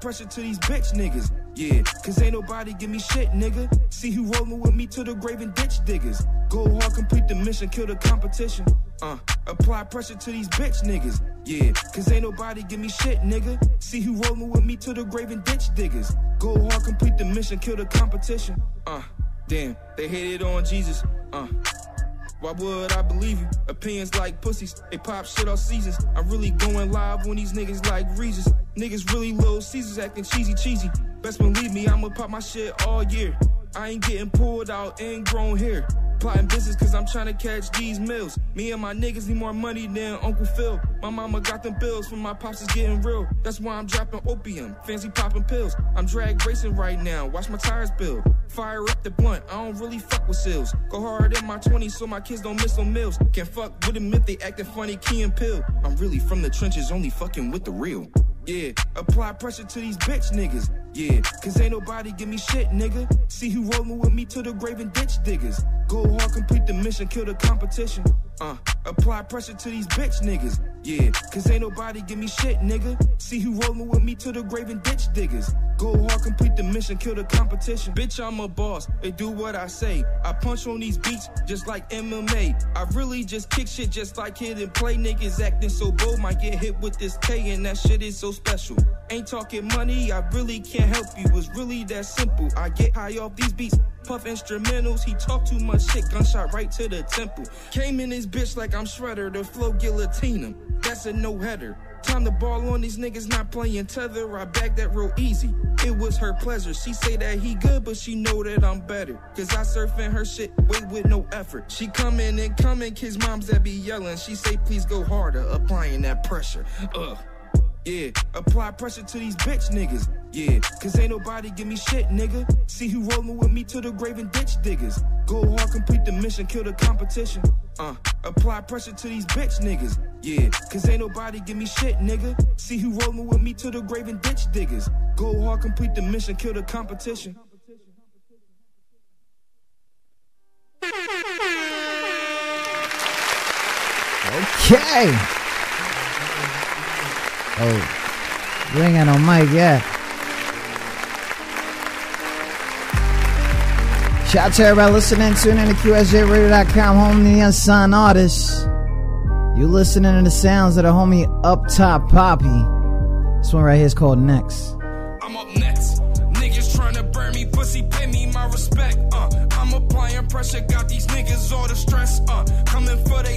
apply pressure to these bitch niggas. Yeah, cause ain't nobody give me shit, nigga. See who rolling with me to the grave and ditch diggers. Go hard, complete the mission, kill the competition. Uh, apply pressure to these bitch niggas. Yeah, cause ain't nobody give me shit, nigga. See who rolling with me to the grave and ditch diggers. Go hard, complete the mission, kill the competition. Uh, damn, they hated on Jesus. Uh, why would I believe you? Opinions like pussies, they pop shit all seasons. I'm really going live when these niggas like Regis. Niggas really little Caesars acting cheesy, cheesy. Best believe me, I'ma pop my shit all year. I ain't getting pulled out, ain't grown here. Plotting business cause I'm trying to catch these mills. Me and my niggas need more money than Uncle Phil. My mama got them bills when my pops is getting real. That's why I'm dropping opium, fancy popping pills. I'm drag racing right now, watch my tires build. Fire up the blunt, I don't really fuck with sales. Go hard in my 20s so my kids don't miss no meals. Can't fuck with them if they acting funny, key and pill. I'm really from the trenches, only fucking with the real. Yeah, apply pressure to these bitch niggas. Yeah, cause ain't nobody give me shit, nigga. See who rolling with me to the grave and ditch diggers. Go hard, complete the mission, kill the competition. Uh, apply pressure to these bitch niggas. Yeah, cause ain't nobody give me shit, nigga. See who rolling with me to the grave and ditch diggers. Go hard, complete the mission, kill the competition. Bitch, I'm a boss, they do what I say. I punch on these beats just like MMA. I really just kick shit just like hit and play. Niggas acting so bold, might get hit with this K, and that shit is so special. Ain't talking money, I really can't help you. It's really that simple. I get high off these beats. Puff instrumentals, he talk too much shit, gunshot right to the temple. Came in this bitch like I'm Shredder, the flow guillotine him. That's a no header. Time to ball on these niggas not playing tether. I back that real easy. It was her pleasure. She say that he good, but she know that I'm better. Cause I surfing her shit way with no effort. She coming and coming, kids moms that be yelling. She say please go harder, applying that pressure. Ugh. Yeah, apply pressure to these bitch niggas. Yeah, cause ain't nobody give me shit, nigga. See who rolling with me to the grave and ditch diggers. Go hard, complete the mission, kill the competition. Uh, apply pressure to these bitch niggas. Yeah, cause ain't nobody give me shit, nigga. See who rolling with me to the grave and ditch diggers. Go hard, complete the mission, kill the competition. Okay. Oh, you ain't got mic. Shout out to everybody listening, tuning in to QSJRadio.com, home to the unsigned artists. You listening to the sounds of the homie Up Top Poppy. This one right here is called Next. I'm up next. Niggas trying to burn me, pussy, pay me my respect. Uh, I'm applying pressure, got these niggas all the stress. Uh, coming for they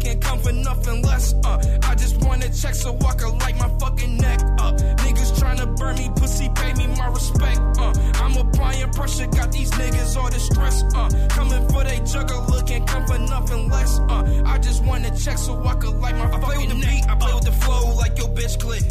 can't come for nothing less. Uh, I want to check so I can light my fucking neck up. Niggas trying to burn me, pussy, pay me my respect. Uh, I'm applying pressure, got these niggas all the stress. Uh, coming for they juggler, can't come for nothing less. Uh, I just want to check so I can light my I with the beat, I play with the flow like your bitch click.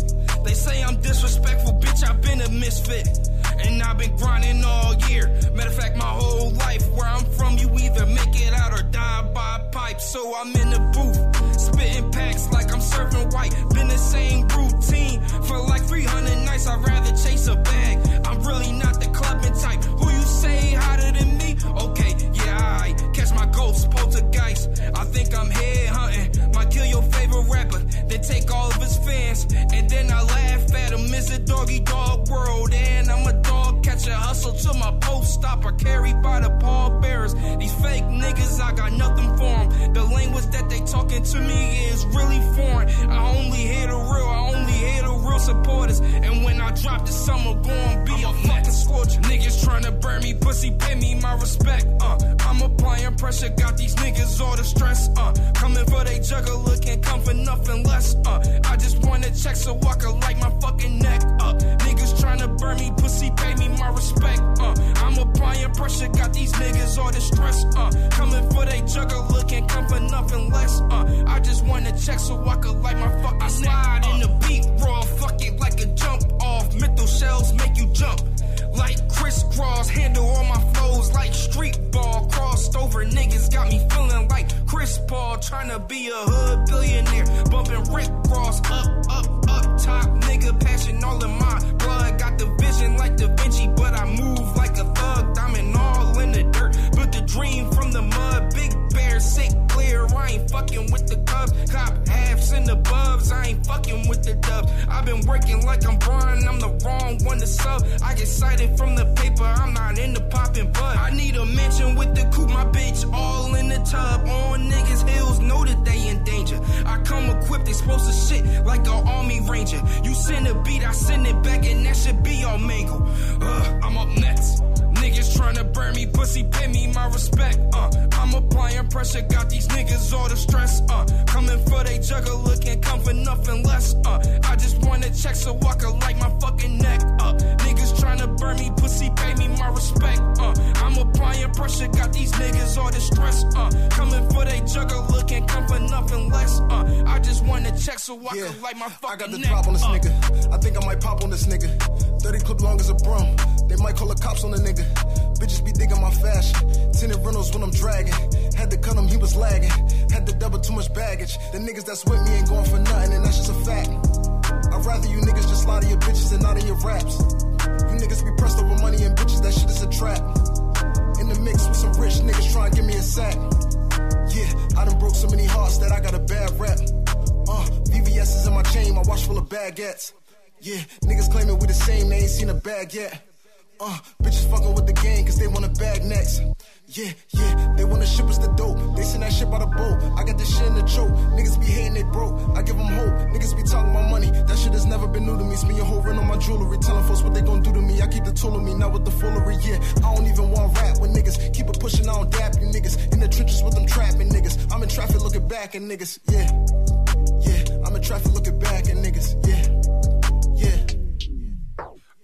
They say I'm disrespectful, bitch, I've been a misfit. And I've been grinding all year. Matter of fact, my whole life. Where I'm from, you either make it out or die by pipe. So I'm in the booth, spitting packs like I'm serving white. Been the same routine for like 300 nights. I'd rather chase a bag. I'm really not the clubbing type. Who you say hotter than me? Okay, yeah, I catch my ghost, poltergeist. I think I'm head hunting. Might kill your favorite rapper, then take all of his fans. And then I laugh at him. It's a doggy dog world. And I'm a dog catcher, hustle to my post stop. I carried by the pallbearers. These fake niggas, I got nothing for them. The language that they talking to me is really foreign. I only hear the real, I only hear the real supporters. And when I drop this summer, gon' be I'm a fucking scorcher. Niggas trying to burn me, pussy, pay me my respect. Uh, I'm applying pressure, got these niggas all the stress. Uh, coming for they juggler, can't come for nothing less. Uh, I just wanna check so I can light my fucking neck up. Niggas trying to burn me, pussy, pay me my respect. Uh, I'm applying pressure got these niggas all distressed. Uh, coming for they jugger, looking come for nothing less. Uh, I just wanna check so I could light my fucking I slide in the beat raw, fuck it like a jump off. Mental shells make you jump like crisscross. Handle all my flows like street ball. Crossed over niggas got me feeling like Chris Paul. Trying to be a hood billionaire. Bumping Rick Ross up, up, up top. Nigga, passion all in my blood. Got the vision like Da Vinci, but I move like a thug. Diamond all in the dirt. But the dream from the mud. Big bear, sick, clear. I ain't fucking with the cubs. Cop halves and the bubs. I ain't fucking with the dubs. I've been working like I'm Brian. I'm the wrong one to sub. I get cited from the paper. I'm not into popping, but I need a mention with the coupe. My bitch all in the tub. On niggas' heels, know that they in danger. I come equipped, explosive shit like an army ranger. You send a beat, I send it back, and that should be all mangle. Uh, I'm up next. Niggas tryna burn me, pussy, pay me my respect. Uh, I'm applying pressure, got these niggas all the stress. Uh, coming for they jugger, looking come for nothing less. Uh, I just wanna check so I can light my fucking neck. Uh, niggas tryna burn me, pussy, pay me my respect. Uh, I'm applying pressure, got these niggas all the stress. Uh, coming for they jugger, looking come for nothing less. Uh, I just wanna check so I Yeah, can light my fucking I got the neck. drop on this Uh, nigga. I think I might pop on this nigga. 30 clip long as a broom. They might call the cops on the nigga. Bitches be digging my fashion. Tinted rentals when I'm dragging. Had to cut him, he was lagging. Had to double too much baggage. The niggas that's with me ain't going for nothing, and that's just a fact. I'd rather you niggas just lie to your bitches and not in your raps. You niggas be pressed over money and bitches, that shit is a trap. In the mix with some rich niggas trying to give me a sack. Yeah, I done broke so many hearts that I got a bad rap. Uh, VVS is in my chain, my watch full of baguettes. Yeah, niggas claiming we the same, they ain't seen a bag yet. Uh, bitches fucking with the gang cause they wanna bag next. Yeah, yeah, they wanna ship us the dope. They send that shit by the boat. I got this shit in the choke. Niggas be hating they broke. I give them hope. Niggas be talking about money. That shit has never been new to me. Spend your whole rent on my jewelry. Telling folks what they gon' do to me. I keep the tool on me, not with the foolery. Yeah, I don't even want rap with niggas. Keep it pushing, I don't dap you niggas. In the trenches with them trapping niggas. I'm in traffic looking back at niggas. Yeah, yeah, I'm in traffic looking back at niggas. Yeah.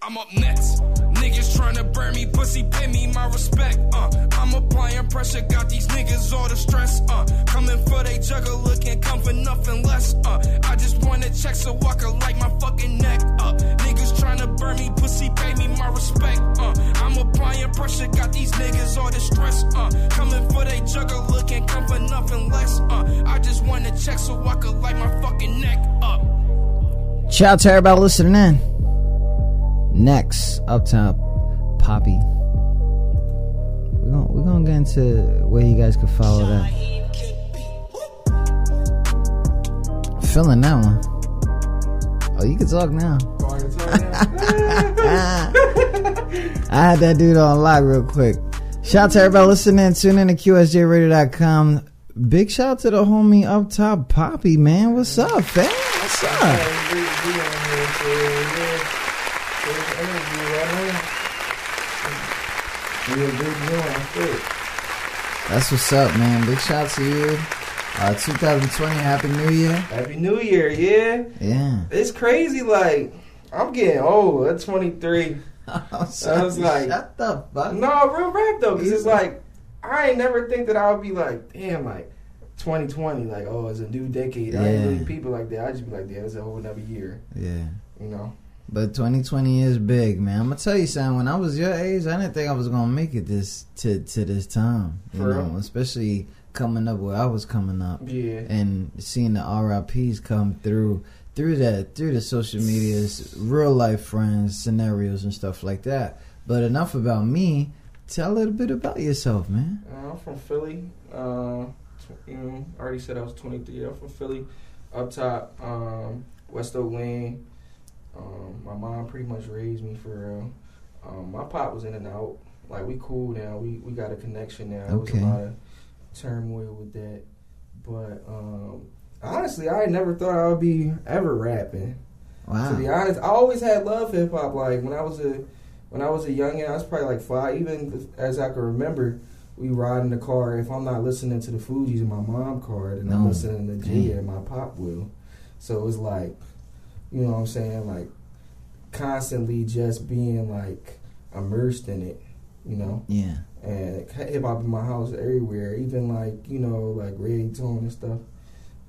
I'm up next. Niggas tryna burn me, pussy, pay me my respect. Uh, I'm applying pressure, got these niggas all the stress. Uh, coming for they jugger, looking come for nothing less. Uh, I just wanna check so I can light my fucking neck. Uh, niggas tryna burn me, pussy, pay me my respect. Uh, I'm applying pressure, got these niggas all the stress. Uh, coming for they jugger, looking come for nothing less. Uh, I just wanna check so I can light my fucking neck up. Shout out to everybody listening in. Next, up top, Poppy. We're gonna, we're gonna get into where you guys can follow that. Feeling that one. Oh, you can talk now. I had that dude on lock real quick. Shout out to everybody listening. Tune in to QSJRadio.com. Big shout out to the homie up top, Poppy, man. What's up, fam? What's up? That's what's up, man. Big shout out to you. Uh, 2020, Happy New Year. Happy New Year, yeah. Yeah. It's crazy, like, I'm getting old at 23. I was like- shut the fuck No, real rap though, because it's like, I ain't never think that I would be like, damn, like, 2020, like, oh, it's a new decade. I ain't Yeah. really people like that. I just be like, damn, it's a whole another year, Yeah. you know? But 2020 is big, man. I'm gonna tell you something. When I was your age, I didn't think I was gonna make it this to to this time. You For know, real? especially coming up where I was coming up Yeah. and seeing the RIPS come through through that through the social medias, real life friends, scenarios and stuff like that. But enough about me. Tell a little bit about yourself, man. Uh, I'm from Philly. Uh, tw- you know, I already said I was 23. I'm from Philly, up top, um, West Oak Lane. Um, my mom pretty much raised me for real. Um, my pop was in and out. Like we cool now. We we got a connection now. There was a lot of turmoil with that, but um, honestly, I never thought I would be ever rapping. Wow. To be honest, I always had love for hip hop. Like when I was a when I was a youngin, I was probably like five. Even as I can remember, we ride in the car. If I'm not listening to the Fugees in my mom car, then I'm No. listening to Jay and my pop will. So it's like, you know what I'm saying? Like constantly just being like immersed in it. you know. Yeah. And hip hop in my house everywhere, even like you know like reggaeton and stuff.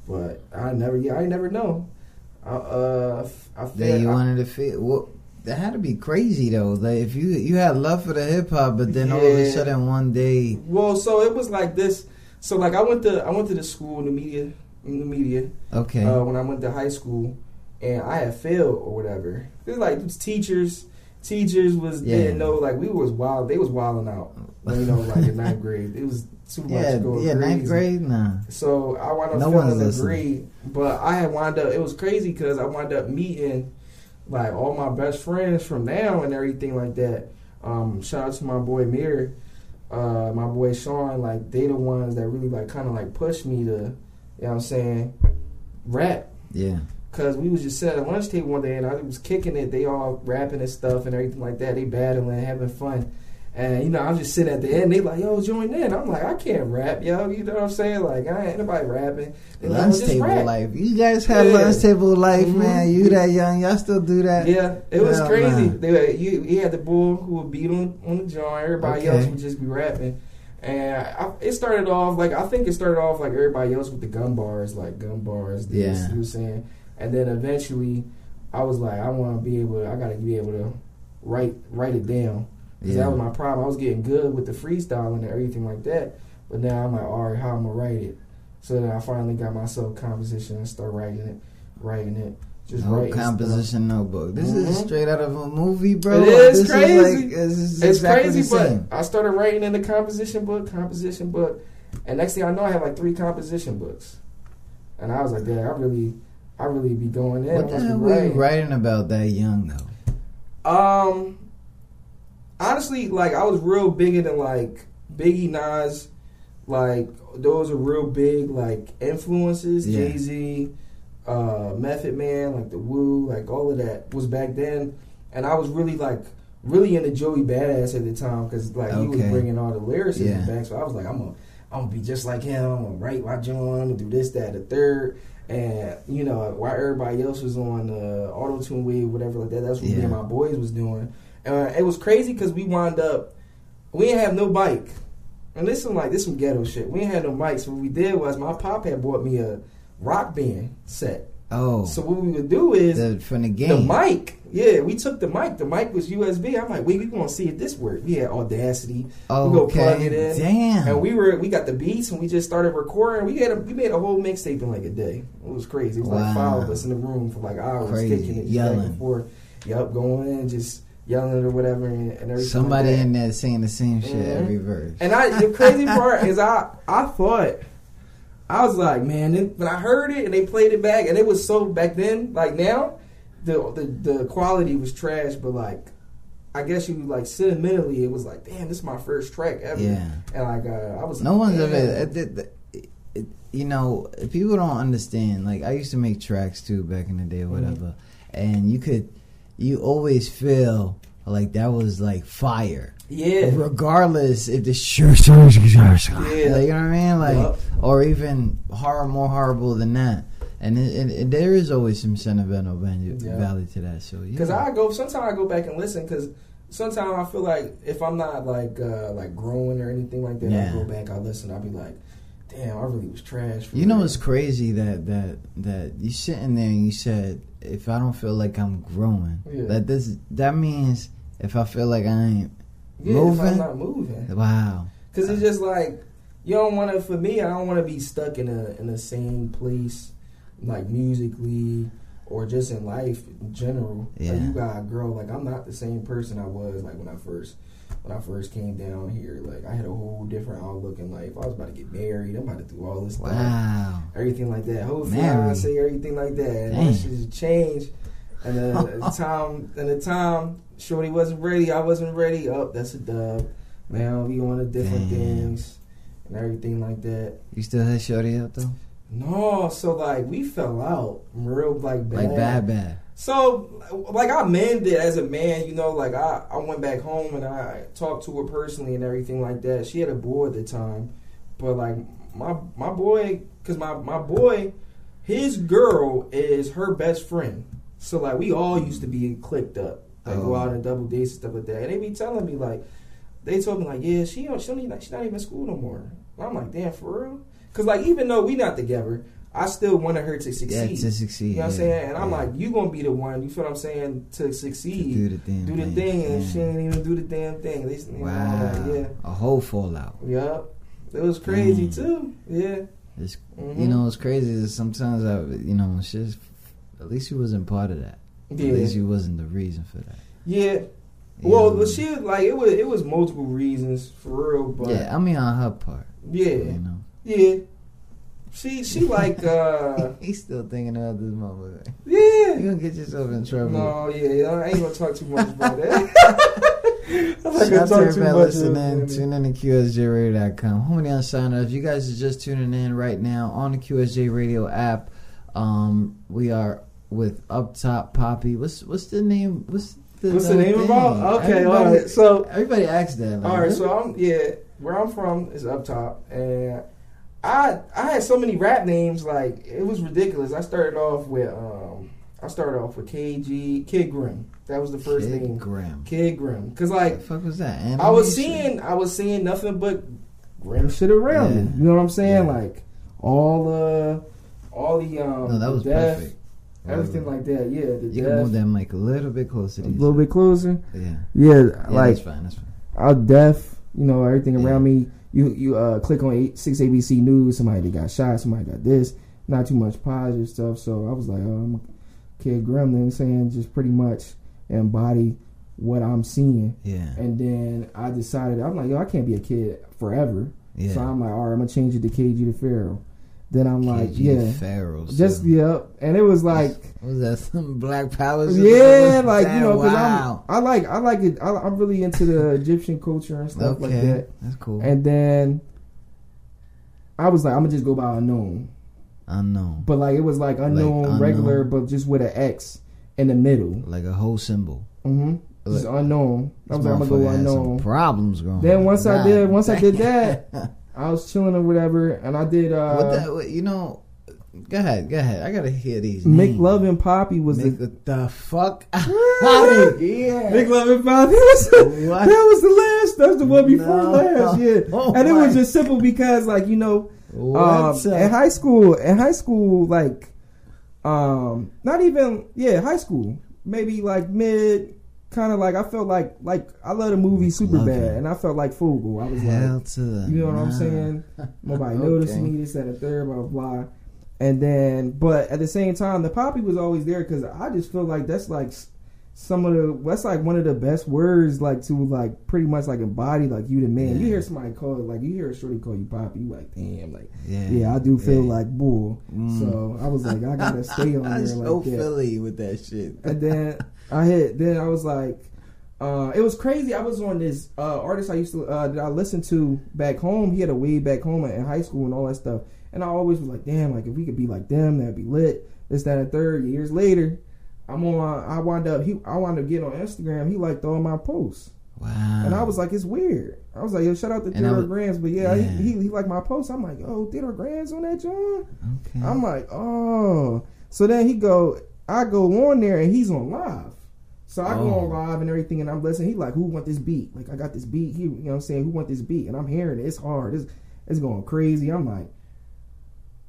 But I never, yeah, I never know. I, uh, I That feel you I- wanted to feel. Well, that had to be crazy though. Like if you you had love for the hip hop, but then all of a sudden one day, Well, so it was like this. So like I went to I went to the school in the media in the media okay, uh, when I went to high school, and I had failed or whatever. It was like these teachers. Teachers was Yeah. didn't know like we was wild. They was wilding out. You know, like in ninth grade, it was too much yeah, going yeah, ninth grade, nah. So I wound up No failing the grade, but I had wound up. It was crazy because I wound up meeting like all my best friends from now and everything like that. Um, shout out to my boy Mirror, uh, my boy Sean. Like they the ones that really like kind of like pushed me to, you know what I'm saying, rap. Yeah, Cause we was just sitting at lunch table one day and I was kicking it. They all rapping and stuff and everything like that. They battling, having fun. And you know, I was just sitting at the end. They like, yo, join in. I'm like, I can't rap, yo. You know what I'm saying? Like, I ain't nobody rapping. They lunch "Oh, just table rap." life. You guys have Yeah. lunch table life, Mhm. man. You that young, y'all still do that? Yeah, it was Hell crazy. nah. They you, you had the bull who would beat on on the joint. Everybody Okay. else would just be rapping. And I, it started off like I think it started off like everybody else with the gun bars, like gun bars. This, Yeah. you were saying, and then eventually, I was like, I want to be able, to, I got to be able to write write it down. 'Cause Yeah. that was my problem. I was getting good with the freestyling and everything like that, but now I'm like, all right, how am I gonna write it? So then I finally got myself composition and start writing it, writing it, just No writing stuff. composition notebook. This Mhm. is straight out of a movie, bro. It is this crazy. Is like, is It's exactly crazy, but I started writing in the composition book, composition book, and next thing I know, I have like three composition books, and I was like, "Damn, I really, I really be going in." What the hell were you writing about that young though? Um, honestly, like I was real big into like Biggie, Nas, like those are real big like influences. Yeah. Jay Z, uh, Method Man, like the Wu, like all of that was back then, and I was really like really into Joey Badass at the time because like he was bringing all the lyricism Yeah. back. So I was like, I'm gonna, I'm gonna be just like him. I'm gonna write my joint. I'm gonna do this, that, the third. And you know, while everybody else was on the auto tune wave, whatever like that, that's what me and my boys was doing. Uh, it was crazy because we wound up, we didn't have no bike. And this some like this some ghetto shit. We didn't have no mics. So what we did was my pop had bought me a rock band set. Oh, So what we would do is the, from the the game. mic. Yeah, we took the mic. The mic was USB. I'm like, wait, we gonna see if this work. We had Audacity. Oh, we go plug it in. Damn. And we were we got the beats and we just started recording. We had a, we made a whole mixtape in like a day. It was crazy. It was like five of us in the room for like hours Crazy. kicking it, Yelling. back and forth. Yup, going in, just yelling or whatever, and, and everything. Somebody like in there saying the same shit Mhm. every verse. And I, the crazy part is, I, I thought, I was like, man, then when I heard it and they played it back, and it was so back then, like now, the the the quality was trash, but like, I guess you like sentimentally, it was like, damn, this is my first track ever. Yeah. And like, uh, I was No one's damn. ever. You know, people don't understand. Like I used to make tracks too back in the day, or Mm-hmm. whatever. And you could, you always feel like that was like fire, Yeah. regardless if the shirt, yeah, you know what I mean, like, Yup. or even horror more horrible than that. And it, it, it, there is always some sentimental value, Yeah. value to that. So yeah, Because I go, sometimes I go back and listen because sometimes I feel like if I'm not like uh, like growing or anything like that, Yeah. I go back, I listen, I'll be like, damn, I really was trash. For You know real. it's crazy that that that you sitting there and you said if I don't feel like I'm growing, Yeah. that this that means if I feel like I ain't yeah, if I'm moving, not moving. wow, Because it's just like you don't want to. For me, I don't want to be stuck in a in the same place, like musically or just in life in general. Yeah. Like you gotta grow. Like I'm not the same person I was like when I first when I first came down here. Like I had a whole different outlook in life. I was about to get married. I'm about to do all this stuff. wow, Everything like that. Whole fiance, everything like that. And Damn. that shit changed. And the time, and the time, Shorty wasn't ready. I wasn't ready. Up, oh, that's a dub. Man, we on to different Damn. things and everything like that. you still hit shorty up though, No, so like we fell out real like bad. like bad bad. So like I mended as a man, you know, like I, I went back home and I talked to her personally and everything like that. She had a boy at the time, but like my my boy, cause my my boy, his girl is her best friend. So like we all used to be clicked up, like go Oh. out and double dates and stuff like that. And they be telling me like they told me like, yeah, she don't, she don't even, she's not even in school no more. And I'm like, damn, for real? Because like even though we not together, I still wanted her to succeed. Yeah, to succeed. You know what I'm saying? And I'm yeah. like, you gonna be the one. You feel what I'm saying? To To succeed, do the damn do the thing, thing, and yeah. she ain't even do the damn thing. At least, you know, Wow. yeah, A whole fallout. yup. It was crazy Mm. too. Yeah. It's, Mhm. You know, what's crazy is sometimes I, you know, it's just, at least she wasn't part of that. Yeah. At least you wasn't the reason for that. Yeah. You Well, know? but she like it was it was multiple reasons for real, but yeah, I mean on her part. yeah, You know, yeah. She she like uh he's still thinking about this motherfucker. yeah. You're gonna get yourself in trouble. No, yeah, I ain't gonna talk too much about that. I'm not Shout gonna out to talk too much. listening. Tune in to QSJRadio.com. Homie on sign up. If you guys are just tuning in right now on the QSJ Radio app, um, we are with Up Top Poppy. What's what's the name? What's the, What's the name thing? about? Okay, Everybody- all right. So Everybody asks that. Like, All right, so I'm yeah, where I'm from is up top, and I I had so many rap names like it was ridiculous. I started off with um I started off with KG Kid Grim. That was the first Kid name, Graham. Kid Grim. Cause like fuck was that? I was seeing I was seeing nothing but grim shit around Yeah. me. You know what I'm saying? Yeah. Like all the all the um No, that was death, perfect. everything like that. Yeah, the You can move that mic a little bit closer. a little bit closer. Yeah. Yeah, yeah like that's fine. That's fine. out deaf, you know, everything around me. You you uh, click on eight, six ABC News. Somebody that got shot. Somebody got this. Not too much positive stuff. So I was like, oh, I'm a kid gremlin, saying just pretty much embody what I'm seeing. Yeah. And then I decided I'm like, yo, I can't be a kid forever. Yeah. So I'm like, all right, I'm gonna change it to KG the Pharaoh. Then I'm like, KG yeah, Pharaohs. just yeah, and it was like. Was that some Black Power? Yeah, like you know, because wow. I'm, I like, I like it. I, I'm really into the Egyptian culture and stuff okay, like that. that's cool. And then I was like, I'm gonna just go by unknown, Unknown, but like it was like unknown, unknown. regular, but just with an X in the middle. like a whole symbol. Mm-hmm. Just unknown. I was like, I'm gonna go unknown. Problems going. Then once I did, once I did that, I was chilling or whatever, and I did. uh what that? What, you know, go ahead, go ahead. I gotta hear these. Make. Love and Poppy was Make the. the, the fuck out Yeah. of here. McLovin Poppy. Was, What? that was the last. That was the one before No. last. Yeah, Oh and it was just simple because, like, you know, um, in high school, in high school, like, um, not even yeah, high school, maybe like mid, kind of like I felt like like I love the movie Super Love Bad, it. and I felt like Fogell. I was Hell like, to you know what I'm saying? Nobody Okay. noticed me. This and a third, blah blah. And then, but at the same time, the poppy was always there because I just feel like that's like some of the that's like one of the best words like to like pretty much like embody like you the man. You hear somebody call it like you hear a shorty call you poppy, you like damn like Yeah, yeah, I do feel Yeah. like bull. Mm. So I was like, I gotta stay on there so like that. Philly with that shit. And then I hit. Then I was like, uh, it was crazy. I was on this uh, artist I used to uh, that I listened to back home. He had a way back home in high school and all that stuff. And I always was like, damn, like if we could be like them, that'd be lit. This, that, and third. Years later, I'm on. I wound up. He. I wound up getting on Instagram. He liked all my posts. Wow. And I was like, it's weird. I was like, yo, shout out to Theodore Grams. But yeah, yeah. He, he he liked my post. I'm like, oh, Theodore Grams on that joint. okay. I'm like, oh. So then he go, I go on there and he's on live. So I go Oh. on live and everything, and I'm listening. He like, who want this beat? Like, I got this beat. He, you know, what I'm saying, who want this beat? And I'm hearing it. It's hard. It's it's going crazy. I'm like,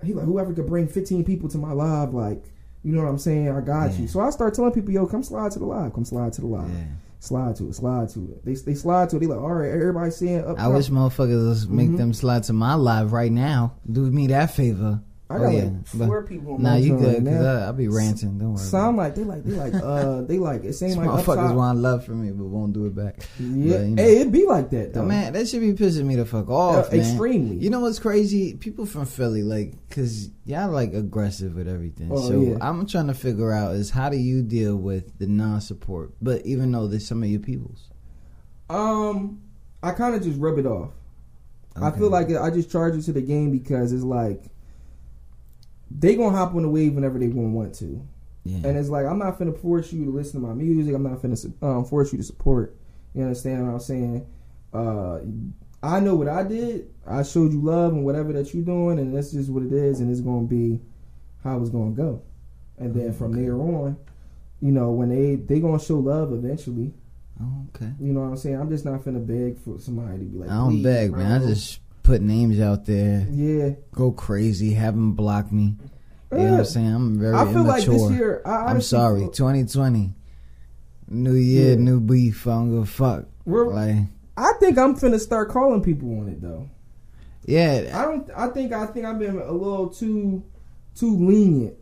he like, whoever could bring 15 people to my live, like, you know what I'm saying? I got Yeah. you. So I start telling people, yo, come slide to the live. Come slide to the live. Yeah. Slide to it. Slide to it. They they slide to it. They like, all right, everybody saying up. I top. wish motherfuckers would make mm-hmm. them slide to my live right now. Do me that favor. I Oh, got like four people. Nah, you good? right Cause. I, I'll be ranting. Don't worry. So I'm like, they like, they like, uh, they like, it seems like motherfuckers want love from me, but won't do it back. Yeah, But, you know. hey, it be like that though. Man, that should be pissing me the fuck off, Uh, man. extremely. You know what's crazy? People from Philly, like, cause y'all like aggressive with everything. Oh, so yeah. I'm trying to figure out is how do you deal with the non-support? But even though there's some of your peoples, Um, I kind of just rub it off. I feel like I just charge it to the game because it's like they gonna hop on the wave whenever they gonna want to, yeah, and it's like I'm not finna force you to listen to my music. I'm not finna um, force you to support. You understand what I'm saying? Uh, I know what I did. I showed you love and whatever that you're doing, and that's just what it is, and it's gonna be how it's gonna go. And then from Okay. there on, you know, when they they gonna show love eventually. Oh, okay. You know what I'm saying? I'm just not finna beg for somebody to be like. I don't beg, man. I bro." just put names out there, Yeah. go crazy, have them block me. You know what I'm saying? I'm very I feel like immature. this year. I I'm sorry. feel- 2020, new year, Yeah. new beef. I don't give a fuck. We're- Like, I think I'm finna start calling people on it though. yeah, I don't. I think. I think I've been a little too, too lenient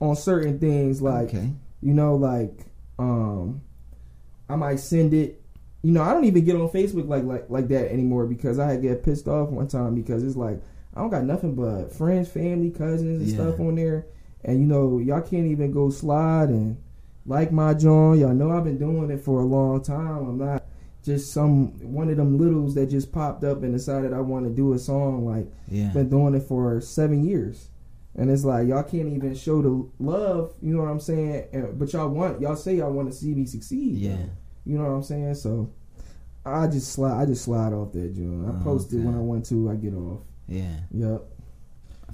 on certain things. Like okay. you know, like um, I might send it. You know, I don't even get on Facebook like like like that anymore because I had get pissed off one time because it's like I don't got nothing but friends, family, cousins, and Yeah. stuff on there, and you know y'all can't even go slide and like my John. Y'all know I've been doing it for a long time. I'm not just some one of them littles that just popped up and decided I want to do a song. Like Yeah. been doing it for seven years. And it's like y'all can't even show the love, you know what I'm saying? But y'all want y'all say y'all want to see me succeed. Yeah. You know what I'm saying? So I just slide I just slide off that joint. I Oh, post it okay. when I want to, I get off. Yeah. Yep.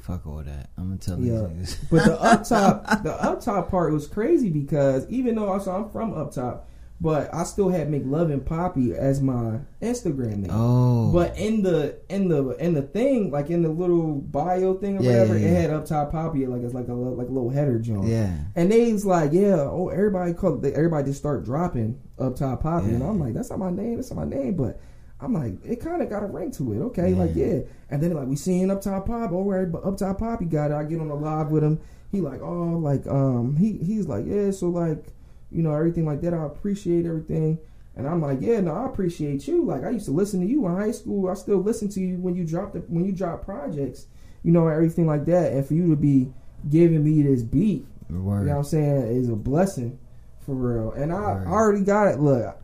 Fuck all that. I'm gonna tell these Yeah. niggas. But the up top the up top part was crazy because even though I'm from up top, but I still had McLovin Poppy as my Instagram name. oh. But in the in the in the thing, like in the little bio thing or Yeah, whatever, yeah, it yeah. had up top poppy like it's like a like a little header joint. yeah. And they was like, yeah, oh everybody call everybody just start dropping up top poppy, and I'm like, that's not my name, that's not my name, but. I'm like, it kind of got a ring to it, okay? Like, yeah. And then like we seeing up top pop, oh, right, but up top pop, he got it. I get on the live with him. He like, oh, like, um, he he's like, yeah, so like, you know, everything like that. I appreciate everything. And I'm like, yeah, no, I appreciate you. Like I used to listen to you in high school. I still listen to you when you drop the when you drop projects, you know, everything like that. And for you to be giving me this beat, Word. you know what I'm saying, is a blessing for real. And I, I already got it. Look,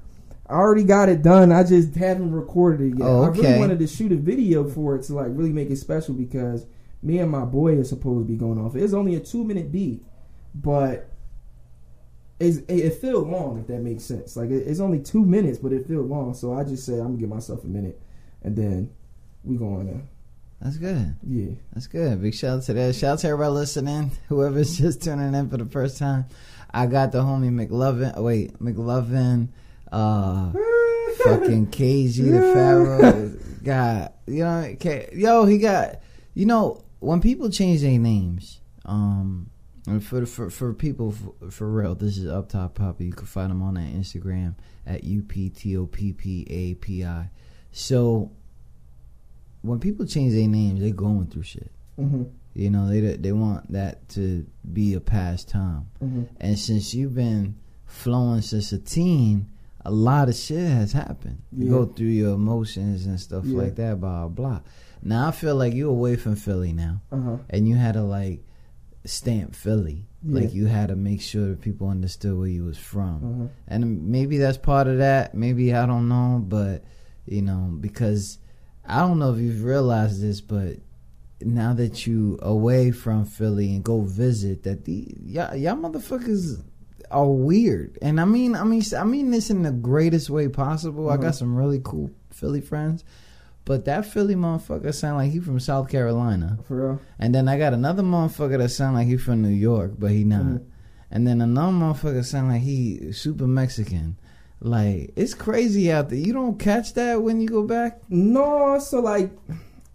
I already got it done. I just haven't recorded it yet. Oh, okay. I really wanted to shoot a video for it to like really make it special because me and my boy are supposed to be going off. It's only a two minute beat, but it's, it, feels long if that makes sense. Like it, it's only two minutes, but it feels long. So I just said I'm gonna give myself a minute, and then we going to That's good. yeah. That's good. Big shout out to that. Shout out to everybody listening. Whoever's just tuning in for the first time. I got the homie McLovin. Wait, McLovin. Uh, fucking KG the Pharaoh. Got you know, K, yo, he got. You know, when people change their names, um, and for for for people for, for real, this is Up Top Poppy. You can find him on that Instagram at u p t o p p a p i. So when people change their names, they're going through shit. hmm You know, they they want that to be a pastime. hmm And since you've been flowing since a teen, a lot of shit has happened. You go through your emotions and stuff Yeah. like that, blah blah. Now I feel like you're away from Philly now, Uh huh. and you had to like stamp Philly. Yeah. Like you had to make sure that people understood where you was from, Uh-huh. and maybe that's part of that. Maybe I don't know, but you know because I don't know if you've realized this, but now that you away from Philly and go visit, that the y'all, y'all motherfuckers are weird, and I mean, I mean, I mean this in the greatest way possible. I Uh-huh. got some really cool Philly friends, but that Philly motherfucker sound like he from South Carolina, For real. and then I got another motherfucker that sound like he from New York, but he not, Mhm. and then another motherfucker sound like he super Mexican. Like it's crazy out there. You don't catch that when you go back. No, so like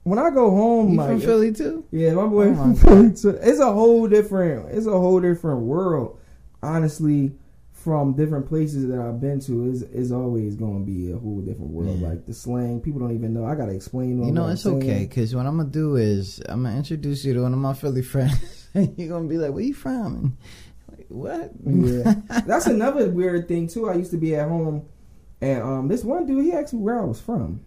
when I go home, You like from Philly too? Yeah, my boy Oh from my Philly too. It's a whole different. It's a whole different world. Honestly, from different places that I've been to, is is always going to be a whole different world. Yeah. Like the slang, people don't even know. I gotta explain. To them You know, what I'm it's okay because what I'm gonna do is I'm gonna introduce you to one of my Philly friends, and you're gonna be like, "Where you from?" And like, what? Yeah, that's another weird thing too. I used to be at home, and um, this one dude he asked me where I was from,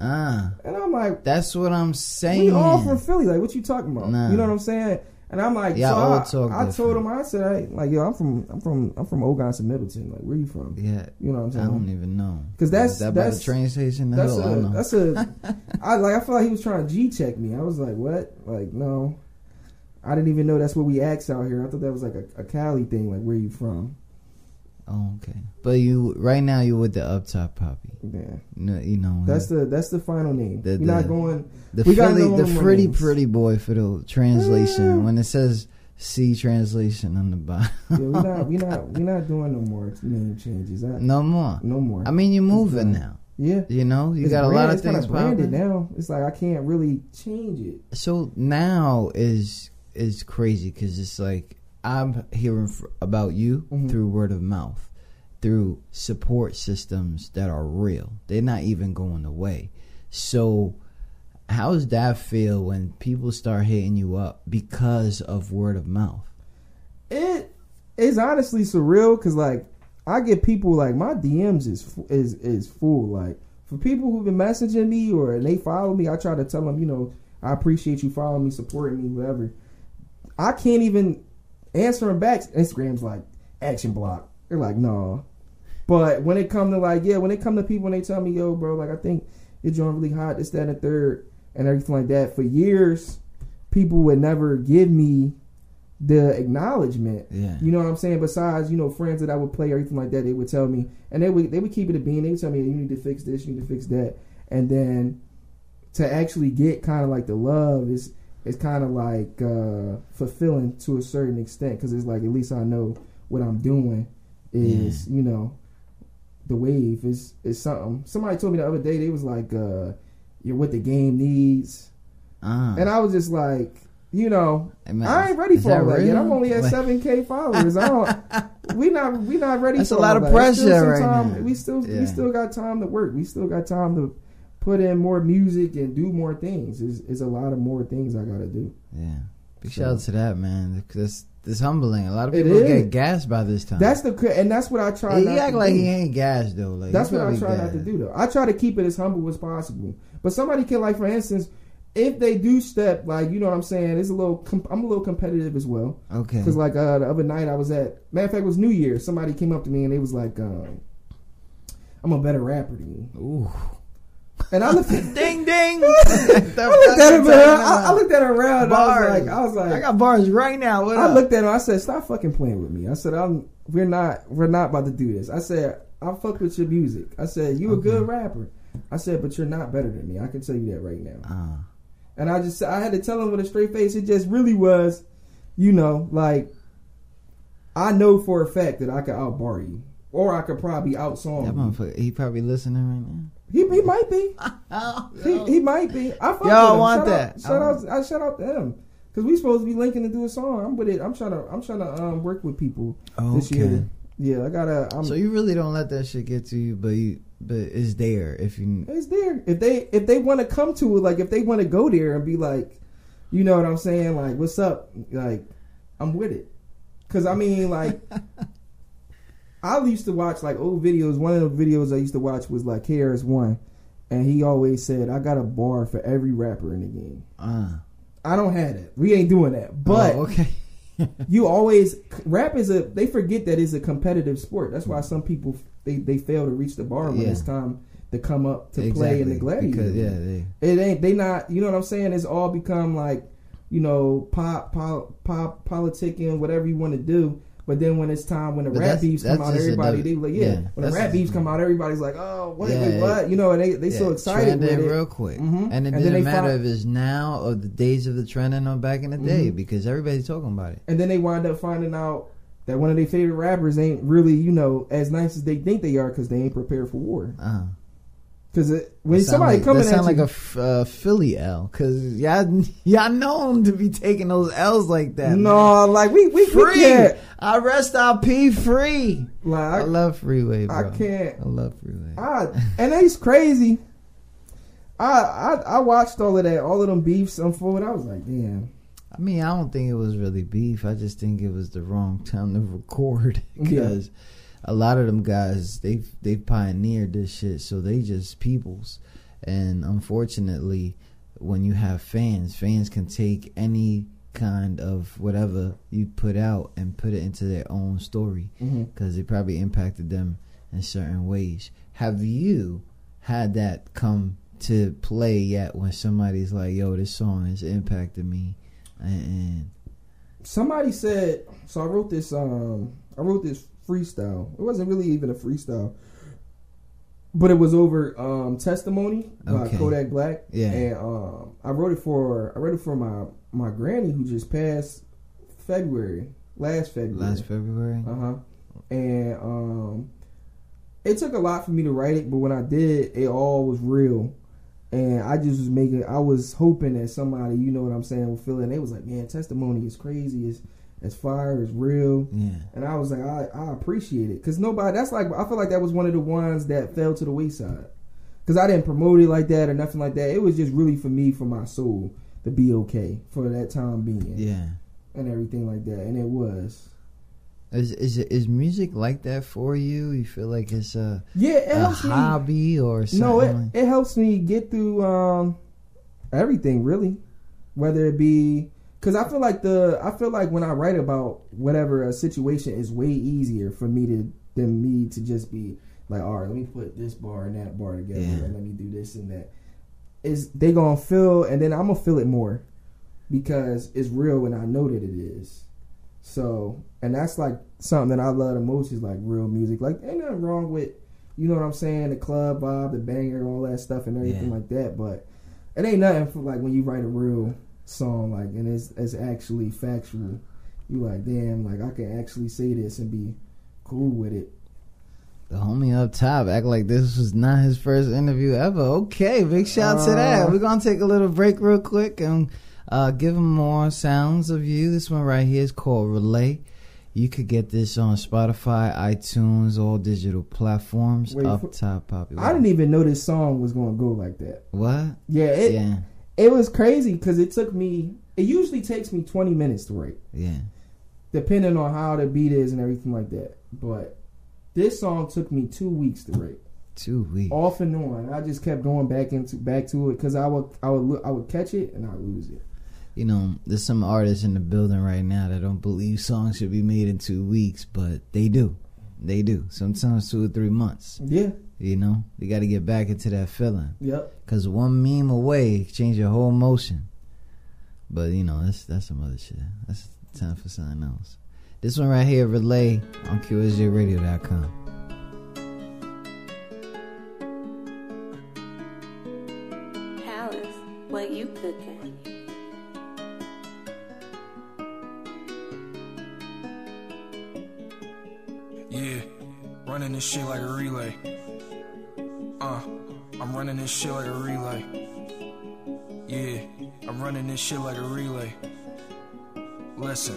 ah, and I'm like, that's what I'm saying. we all from Philly. Like, what you talking about? Nah. You know what I'm saying? And I'm like, Yeah, so I, I told him, I said, I, like, yo, I'm from, I'm from, I'm from Ogonson, Middleton. Like, where you from? yeah, You know what I'm saying. I don't even know because that's- that by the that's- train station. That's hell, a that's a I like I feel like he was trying to G check me. I was like, what? Like, no. I didn't even know that's what we asked out here. I thought that was like a, a Cali thing, like where you from? Oh, okay, but you right now you're with the up top poppy. Yeah. No, you know uh, That's the that's the final name. The- We're not going the we Philly, the pretty names. pretty boy for the translation. Yeah. When it says C translation on the bottom. yeah, we not we not we not doing no more name changes. I, no more. no more. I mean, you're moving now. yeah, You know, you It's got a lot of things branded popping. now. It's like I can't really change it. So now is is crazy because it's like I'm hearing about you Mhm. through word of mouth, through support systems that are real. They're not even going away. So, how does that feel when people start hitting you up because of word of mouth? It is honestly surreal because like I get people like my DMs is is is full. Like for people who've been messaging me or they follow me, I try to tell them, you know, I appreciate you following me, supporting me, whatever. I can't even answer them back. Instagram's like action block. They're like, no. But when it come to like, yeah, when it come to people and they tell me, yo, bro, like I think you're doing really hot, this, that, and the third, and everything like that. For years, people would never give me the acknowledgement. Yeah. You know what I'm saying? Besides, you know, friends that I would play or anything like that, they would tell me, and they would they would keep it a bean. They would tell me, you need to fix this, you need to fix that, and then to actually get kind of like the love is is kind of like uh, fulfilling to a certain extent because it's like at least I know what I'm doing is you know the wave is is something. Somebody told me the other day they was like, uh, "You're what the game needs," Uh, and I was just like, you know, Hey, man, I ain't ready for all that that yet. I'm only at seven k followers. I don't. We not we not ready. That's a lot of that. Pressure right now. We still Yeah. we still got time to work. We still got time to put in more music and do more things. Is is a lot of more things I got to do. yeah. Big So- shout out to that man. This this humbling. A lot of people get gassed by this time. That's the and that's what I try. he act to like do. he ain't gassed though. Like That's what I try not to do though. I try to keep it as humble as possible. But somebody can like, for instance, if they do step like, you know what I'm saying, it's a little. I'm a little competitive as well. Okay. Because like uh, the other night I was at, matter of fact, it was New Year. Somebody came up to me and they was like, um, "I'm a better rapper than you." Ooh. And I looked at, Ding ding. I looked at him. I, I looked at him around. I was like, I was like, I got bars right now. What I up? looked at him. I said, "Stop fucking playing with me." I said, "I'm. We're not. We're not about to do this." I said, "I fuck with your music." I said, "You a good rapper." I said, "But you're not better than me. I can tell you that right now." Uh, And I just, I had to tell him with a straight face. It just really was, you know, like I know for a fact that I could outbar you, or I could probably outsong that you. motherfucker, he probably listening right now. He, he might be. He, he might be. I fuck Yo, I with him. want shout that. Out, shout out. I shout out to him because we supposed to be linking to do a song. I'm with it. I'm trying to. I'm trying to um, work with people this year. Yeah, I gotta. I'm, So you really don't let that shit get to you, but you, but it's there if you. it's there. If they if they want to come to it, like if they want to go there and be like, you know what I'm saying? Like, what's up? Like, I'm with it. Cause I mean, like, I used to watch like old videos. One of the videos I used to watch was like KRS One, and he always said, "I got a bar for every rapper in the game." Uh, I don't have that. We ain't doing that. But oh, okay. you always rap is a. They forget that it's a competitive sport. That's why some people they they fail to reach the bar when Yeah. it's time to come up to play in the gladiator. Because, yeah, they, It ain't they not. You know what I'm saying? It's all become like, you know, pop pop pop politicking, whatever you want to do. But then when it's time when the But rap beefs come out, everybody they like yeah. yeah, when the rap beefs come out, everybody's like, oh, what, Yeah, wait, what? You know, and they they so excited with it. real quick, Mhm. and it and didn't matter find- if it's now or the days of the trending or back in the day Mhm. because everybody's talking about it. and then they wind up finding out that one of their favorite rappers ain't really, you know, as nice as they think they are because they ain't prepared for war. Uh, Because when that somebody like, coming that at sound you, like a uh, Philly L because y'all y'all known to be taking those L's like that. man. no, like we we, we free. can't. I rest our P free. Like I, love Freeway, bro. I can't. I love Freeway. I, and it's crazy. I, I I watched all of that, all of them beefs unfold. I was like, damn. I mean, I don't think it was really beef. I just think it was the wrong time to record because a lot of them guys they've they've pioneered this shit, so they just peoples. And unfortunately, when you have fans, fans can take any kind of whatever you put out and put it into their own story Mm-hmm. because it probably impacted them in certain ways. Have you had that come to play yet when somebody's like, "Yo, this song has impacted me," and Somebody said so. I wrote this. Um, I wrote this freestyle. It wasn't really even a freestyle, but it was over um, testimony by Okay. Kodak Black. Yeah. and um, I wrote it for I wrote it for my my granny who just passed February, last February. Last February. Uh huh. And um, it took a lot for me to write it, but when I did, it all was real. And I just was making. I was hoping that somebody, you know what I'm saying, would feel it. And they was like, "Man, testimony is crazy. It's it's fire. It's real." Yeah. And I was like, I, I appreciate it because nobody. That's like I feel like that was one of the ones that fell to the wayside because I didn't promote it like that or nothing like that. It was just really for me, for my soul, to be okay for that time being. Yeah. And everything like that, and it was. Is is is music like that for you? You feel like it's a yeah, it a helps me. hobby or something? No, it, like- it helps me get through um everything really, whether it be because I feel like the I feel like when I write about whatever a situation is way easier for me to than me to just be like, all right, let me put this bar and that bar together, Yeah. and let me do this and that. Is they gonna feel, and then I'm gonna feel it more because it's real and I know that it is. So, and that's like something that I love the most is like real music. Like, ain't nothing wrong with, you know what I'm saying, the club vibe, the banger, all that stuff and everything Yeah. like that. But it ain't nothing for like when you write a real song, like, and it's it's actually factual. You like, damn, like I can actually say this and be cool with it. The homie up top act like this was not his first interview ever. Okay, big shout to that. Uh. We're gonna take a little break real quick and uh, give him more sounds of you. This one right here is called Relay. You could get this on Spotify, iTunes, all digital platforms. Wait, up top, popular. I didn't even know this song was gonna go like that. What? Yeah, it yeah, it was crazy because it took me. It usually takes me 20 minutes to write. yeah. depending on how the beat is and everything like that. But this song took me two weeks to write, Two weeks. off and on. I just kept going back into back to it because I would I would I would catch it and I lose it. you know, there's some artists in the building right now that don't believe songs should be made in two weeks, but they do. They do. Sometimes two or three months. Yeah. You know, you got to get back into that feeling. Yep. Cause one meme away change your whole motion. But you know, that's that's some other shit. That's time for something else. This one right here, relay on QSJRadio.com. Palace, what you cooking? Yeah, running this shit like a relay. Uh, I'm running this shit like a relay. Yeah, I'm running this shit like a relay. Listen.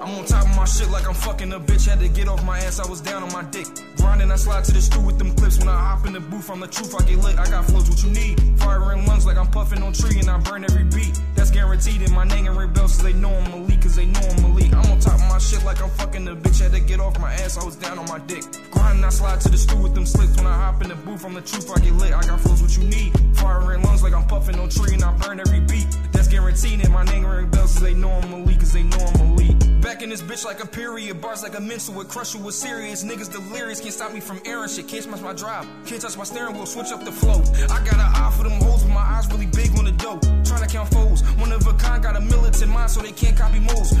I'm on top of my shit like I'm fucking a bitch. Had to get off my ass, I was down on my dick. Grinding, I slide to the stool with them clips. When I hop in the booth, I'm the truth, I get lit. I got flows, what you need. Firing lungs like I'm puffing on tree and I burn every beat. That's guaranteed in my name and ring bells, cause they know I'm elite, cause they know I'm elite. I'm on top of my shit like I'm fucking a bitch. Had to get off my ass, I was down on my dick. Grinding, I slide to the stool with them slips. When I hop in the booth, I'm the truth, I get lit. I got flows, what you need. Firing lungs like I'm puffing on tree and I burn every beat. Guaranteed my name ring bells, cause they know cause they know Back in this bitch like a period, bars like a mental, with crush you with serious. Niggas delirious, can't stop me from airing shit, can't smash my drive, can't touch my steering wheel, switch up the flow. I got an eye for them hoes, but my eyes really big on the dope. Trying to count foes, one of a kind, got a militant mind so they can't copy moves.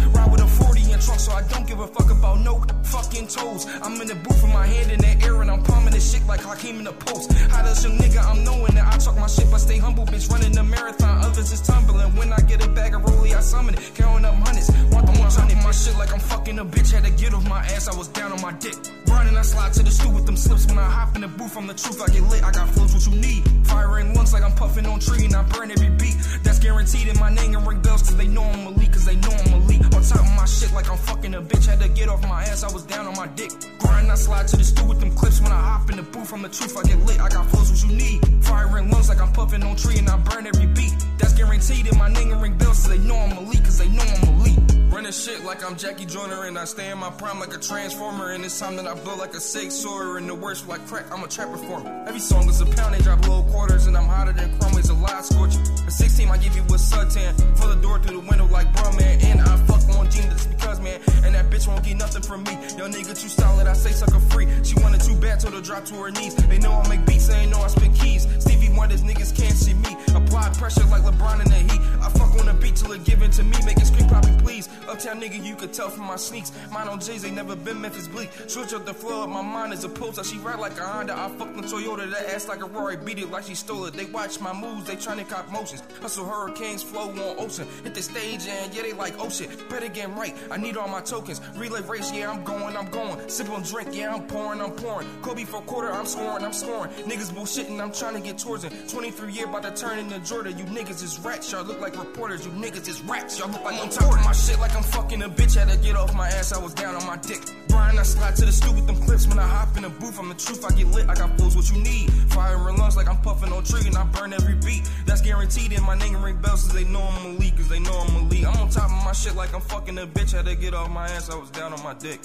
Ride with a 40 in trunk, so I don't give a fuck about no fucking toes. I'm in the booth with my hand in the air and I'm palming this shit like Hakeem in the post. How does some nigga, I'm knowing that I talk my shit, but stay humble, bitch, running the marathon. Others is tumbling. When I get a bag of rollie, I summon it, counting up hundreds. Want the hundred, my shit like I'm fucking a bitch. Had to get off my ass, I was down on my dick. Running, I slide to the stool with them slips. When I hop in the booth, I'm the truth, I get lit. I got flows, what you need. Fire in lungs like I'm puffing on tree and I burn every beat. That's guaranteed in my name and ring bells, cause they know I'm elite, cause they know I'm elite. On top of my shit like I'm fucking a bitch. Had to get off my ass, I was down on my dick. Grind, I slide to the stool with them clips. When I hop in the booth, I'm the truth, I get lit. I got flows, what you need. Fire in lungs like I'm puffing on tree and I burn every beat. That's guaranteed in my and ring bells, cause they know I'm elite, cause they know I'm elite. Running shit like I'm Jackie Joyner and I stay in my prime like a transformer. And it's time that I blow like a six sawyer. And the worst like crack, I'm a trap performer. Every song is a pound, they drop low quarters. And I'm hotter than chrome, it's a lot scorcher. At 16, I give you a suntan. For the door through the window like bro, man. And I fuck on just because, man. And that bitch won't get nothing from me. Yo, nigga, too solid, I say sucker free. She wanted too bad, told her drop to her knees. They know I make beats, they know I spit keys. Stevie Wonder's niggas can't see me. Apply pressure like LeBron in the heat. I fuck on the beat till it given to me. Make it scream, poppy, please. Uptown nigga, you could tell from my sneaks. Mine on J's, they never been Memphis Bleek. Switch up the flow my mind as a poster. She ride like a Honda. I fuck the Toyota, that ass like a Rory. Beat it like she stole it. They watch my moves, they tryna cop motions. Hustle hurricanes, flow on ocean. Hit the stage and yeah, they like, oh shit. Better get right. I need all my tokens. Relay race, yeah, I'm going, I'm going. Sip on drink, yeah, I'm pouring, I'm pouring. Kobe for quarter, I'm scoring, I'm scoring. Niggas bullshitting, I'm trying to get towards it. 23 year about to turn into Jordan. You niggas is rats, y'all look like reporters. You niggas is rats, y'all look like I'm my shit like I'm fucking a bitch. Had to get off my ass, I was down on my dick. Brian, I slide to the stoop with them clips. When I hop in the booth, I'm the truth, I get lit. I got flows what you need. Fire in lungs like I'm puffing on tree and I burn every beat. That's guaranteed in my name ring bells, cause they know I'm elite, cause they know I'm a elite. I'm on top of my shit like I'm fucking a bitch. Had to get off my ass, I was down on my dick.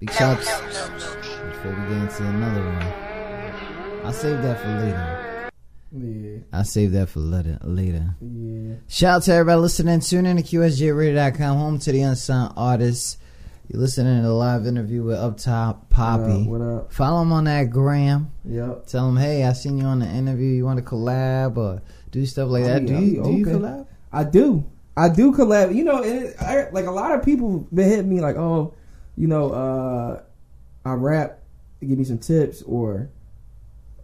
Big shouts. Before we get into another one, I'll save that for later. Yeah. I'll save that for later. later. Yeah. Shout out to everybody listening. Tune in to QSJRadio.com, home to the unsigned artists. You're listening to a live interview with Up Top Poppy. What up? What up? Follow him on that gram. Yep. Tell him, hey, I seen you on the interview. You want to collab or do stuff like that? I'll be- do I'll you oh, do you collab? I do. I do collab. You know, it, I, like a lot of people been hitting me like, oh, you know, uh, I rap. Give me some tips, or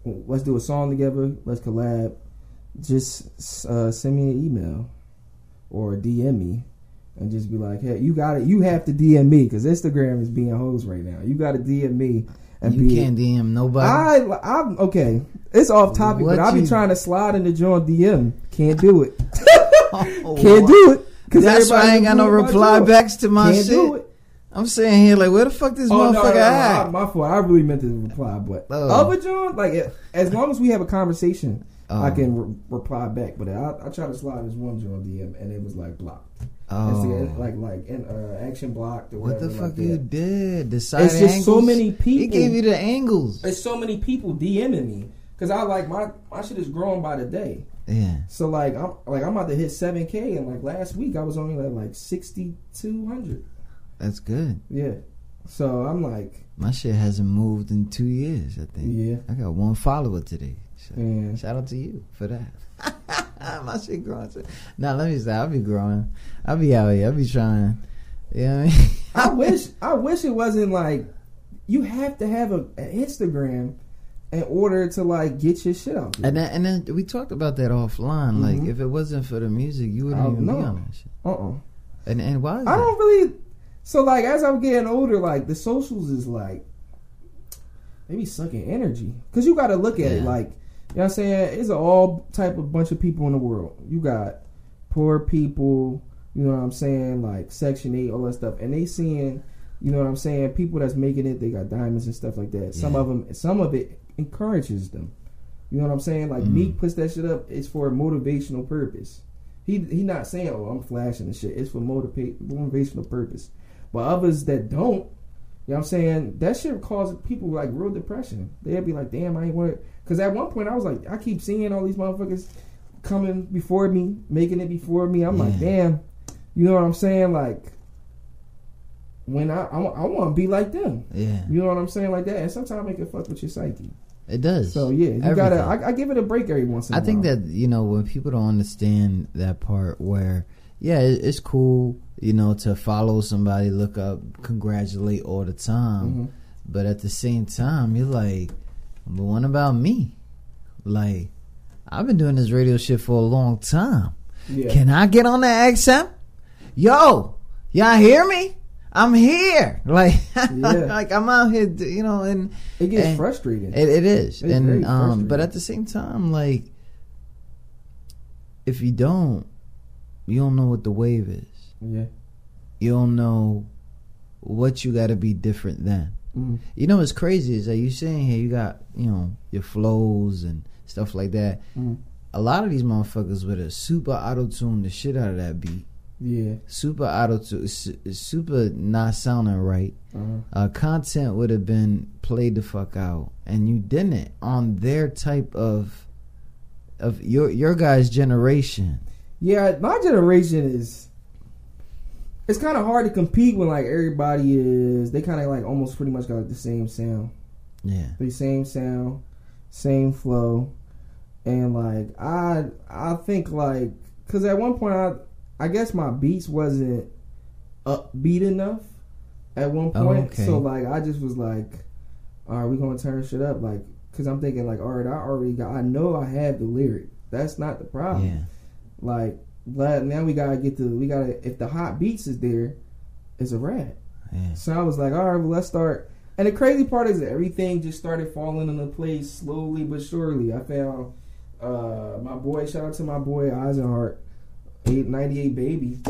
let's do a song together. Let's collab. Just uh, send me an email or DM me, and just be like, hey, you got it. You have to DM me because Instagram is being hosed right now. You got to DM me. And You be, can't DM nobody. I, I'm okay. It's off topic, What but I be you- trying to slide into John DM. Can't do it. Oh, Can't do it. That's why I ain't got no reply backs to my Can't shit. It. I'm saying here, like, where the fuck this Oh no, no, motherfucker no, at? my, my fault. I really meant to reply, but Oh. other John, like as long as we have a conversation, I Oh. can re- reply back. But I, I tried to slide this one John DM, and it was like blocked. Oh. It's like like in, uh, action blocked or What the whatever. fuck like you that. did? The side It's just so angles? many He people. gave you the angles. There's so many people DMing me because I like my my shit is growing by the day. Yeah. So like I'm like I'm about to hit seven k, and like last week I was only at like sixty two hundred. That's good. Yeah. So I'm like, My shit hasn't moved in two years, I think. Yeah. I got one follower today. So Yeah. Shout out to you for that. My shit growing. Too. Now let me say, I'll be growing. I'll be out here. I'll be trying. You know I mean? I wish I wish it wasn't like you have to have a, an Instagram in order to like get your shit out. And then, and then we talked about that offline. Like, Mhm. if it wasn't for the music, you wouldn't even don't be on that shit. Uh uh And and why is I that? don't really. So like as I'm getting older, like the socials is like maybe sucking energy because you got to look at it like you know what I'm saying. It's all type of bunch of people in the world. You got poor people. You know what I'm saying? Like Section Eight, all that stuff, and they seeing. You know what I'm saying? People that's making it, they got diamonds and stuff like that. Some Yeah. of them, some of it encourages them. You know what I'm saying? Like Mhm. Meek puts that shit up. It's for a motivational purpose. He he not saying, "Oh, I'm flashing and shit." It's for motivate motivational purpose. But others that don't, you know what I'm saying? That shit causes people like real depression. They'd be like, "Damn, I ain't want it." Because at one point I was like, I keep seeing all these motherfuckers coming before me, making it before me. I'm like, damn, you know what I'm saying? Like when I I, want to be like them. Yeah, You know what I'm saying? Like that. And sometimes it can fuck with your psyche. it does. So yeah, you Everything. gotta. I, I give it a break every once in a while. I think that you know when people don't understand that part where yeah it, it's cool you know to follow somebody look up congratulate all the time Mhm. but at the same time you're like but what about me like I've been doing this radio shit for a long time Yeah. can I get on the XM yo y'all hear me I'm here like Yeah. like I'm out here you know and it gets and- frustrating. it, it is, It's and um, but at the same time, like if you don't, you don't know what the wave is. Yeah. You don't know what you got to be different than. Mhm. You know what's crazy is that you saying here you got you know your flows and stuff like that. Mhm. A lot of these motherfuckers would have super auto tuned the shit out of that beat. Yeah. Super auto tune, super not sounding right Uh-huh. uh, content would have been played the fuck out, and you didn't on their type of of your your guys' generation. Yeah, my generation is. It's kind of hard to compete when like everybody is. They kind of like almost pretty much got like, the same sound. Yeah. the same sound, same flow, and like I I think like because at one point I I guess my beats wasn't upbeat enough at one oh, point, okay. so like I just was like, all right, we gonna turn shit up, like because I'm thinking like, all right, I already got I know I have the lyric. That's not the problem. Yeah. Like glad now we gotta get to we gotta if the hot beats is there, it's a rap. Yeah. So I was like, all right, well, let's start. And the crazy part is that everything just started falling into place slowly but surely. I found uh, my boy, shout out to my boy Eisenhart, 98 baby,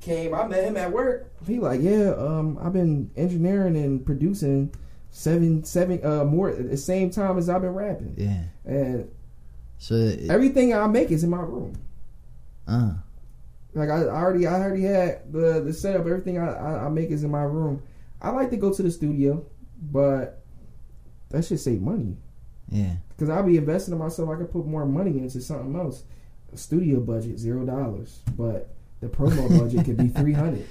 came. I met him at work. He like, yeah, um, I've been engineering and producing seven, seven, uh, more at the same time as I've been rapping. Yeah. And So it- everything I make is in my room. Uh Like I, I already, I already had the the setup. Everything I, I, I make is in my room. I like to go to the studio, but that should save money yeah. because I'll be investing in myself. I could put more money into something else. Studio budget zero dollars, but the promo budget could be three hundred.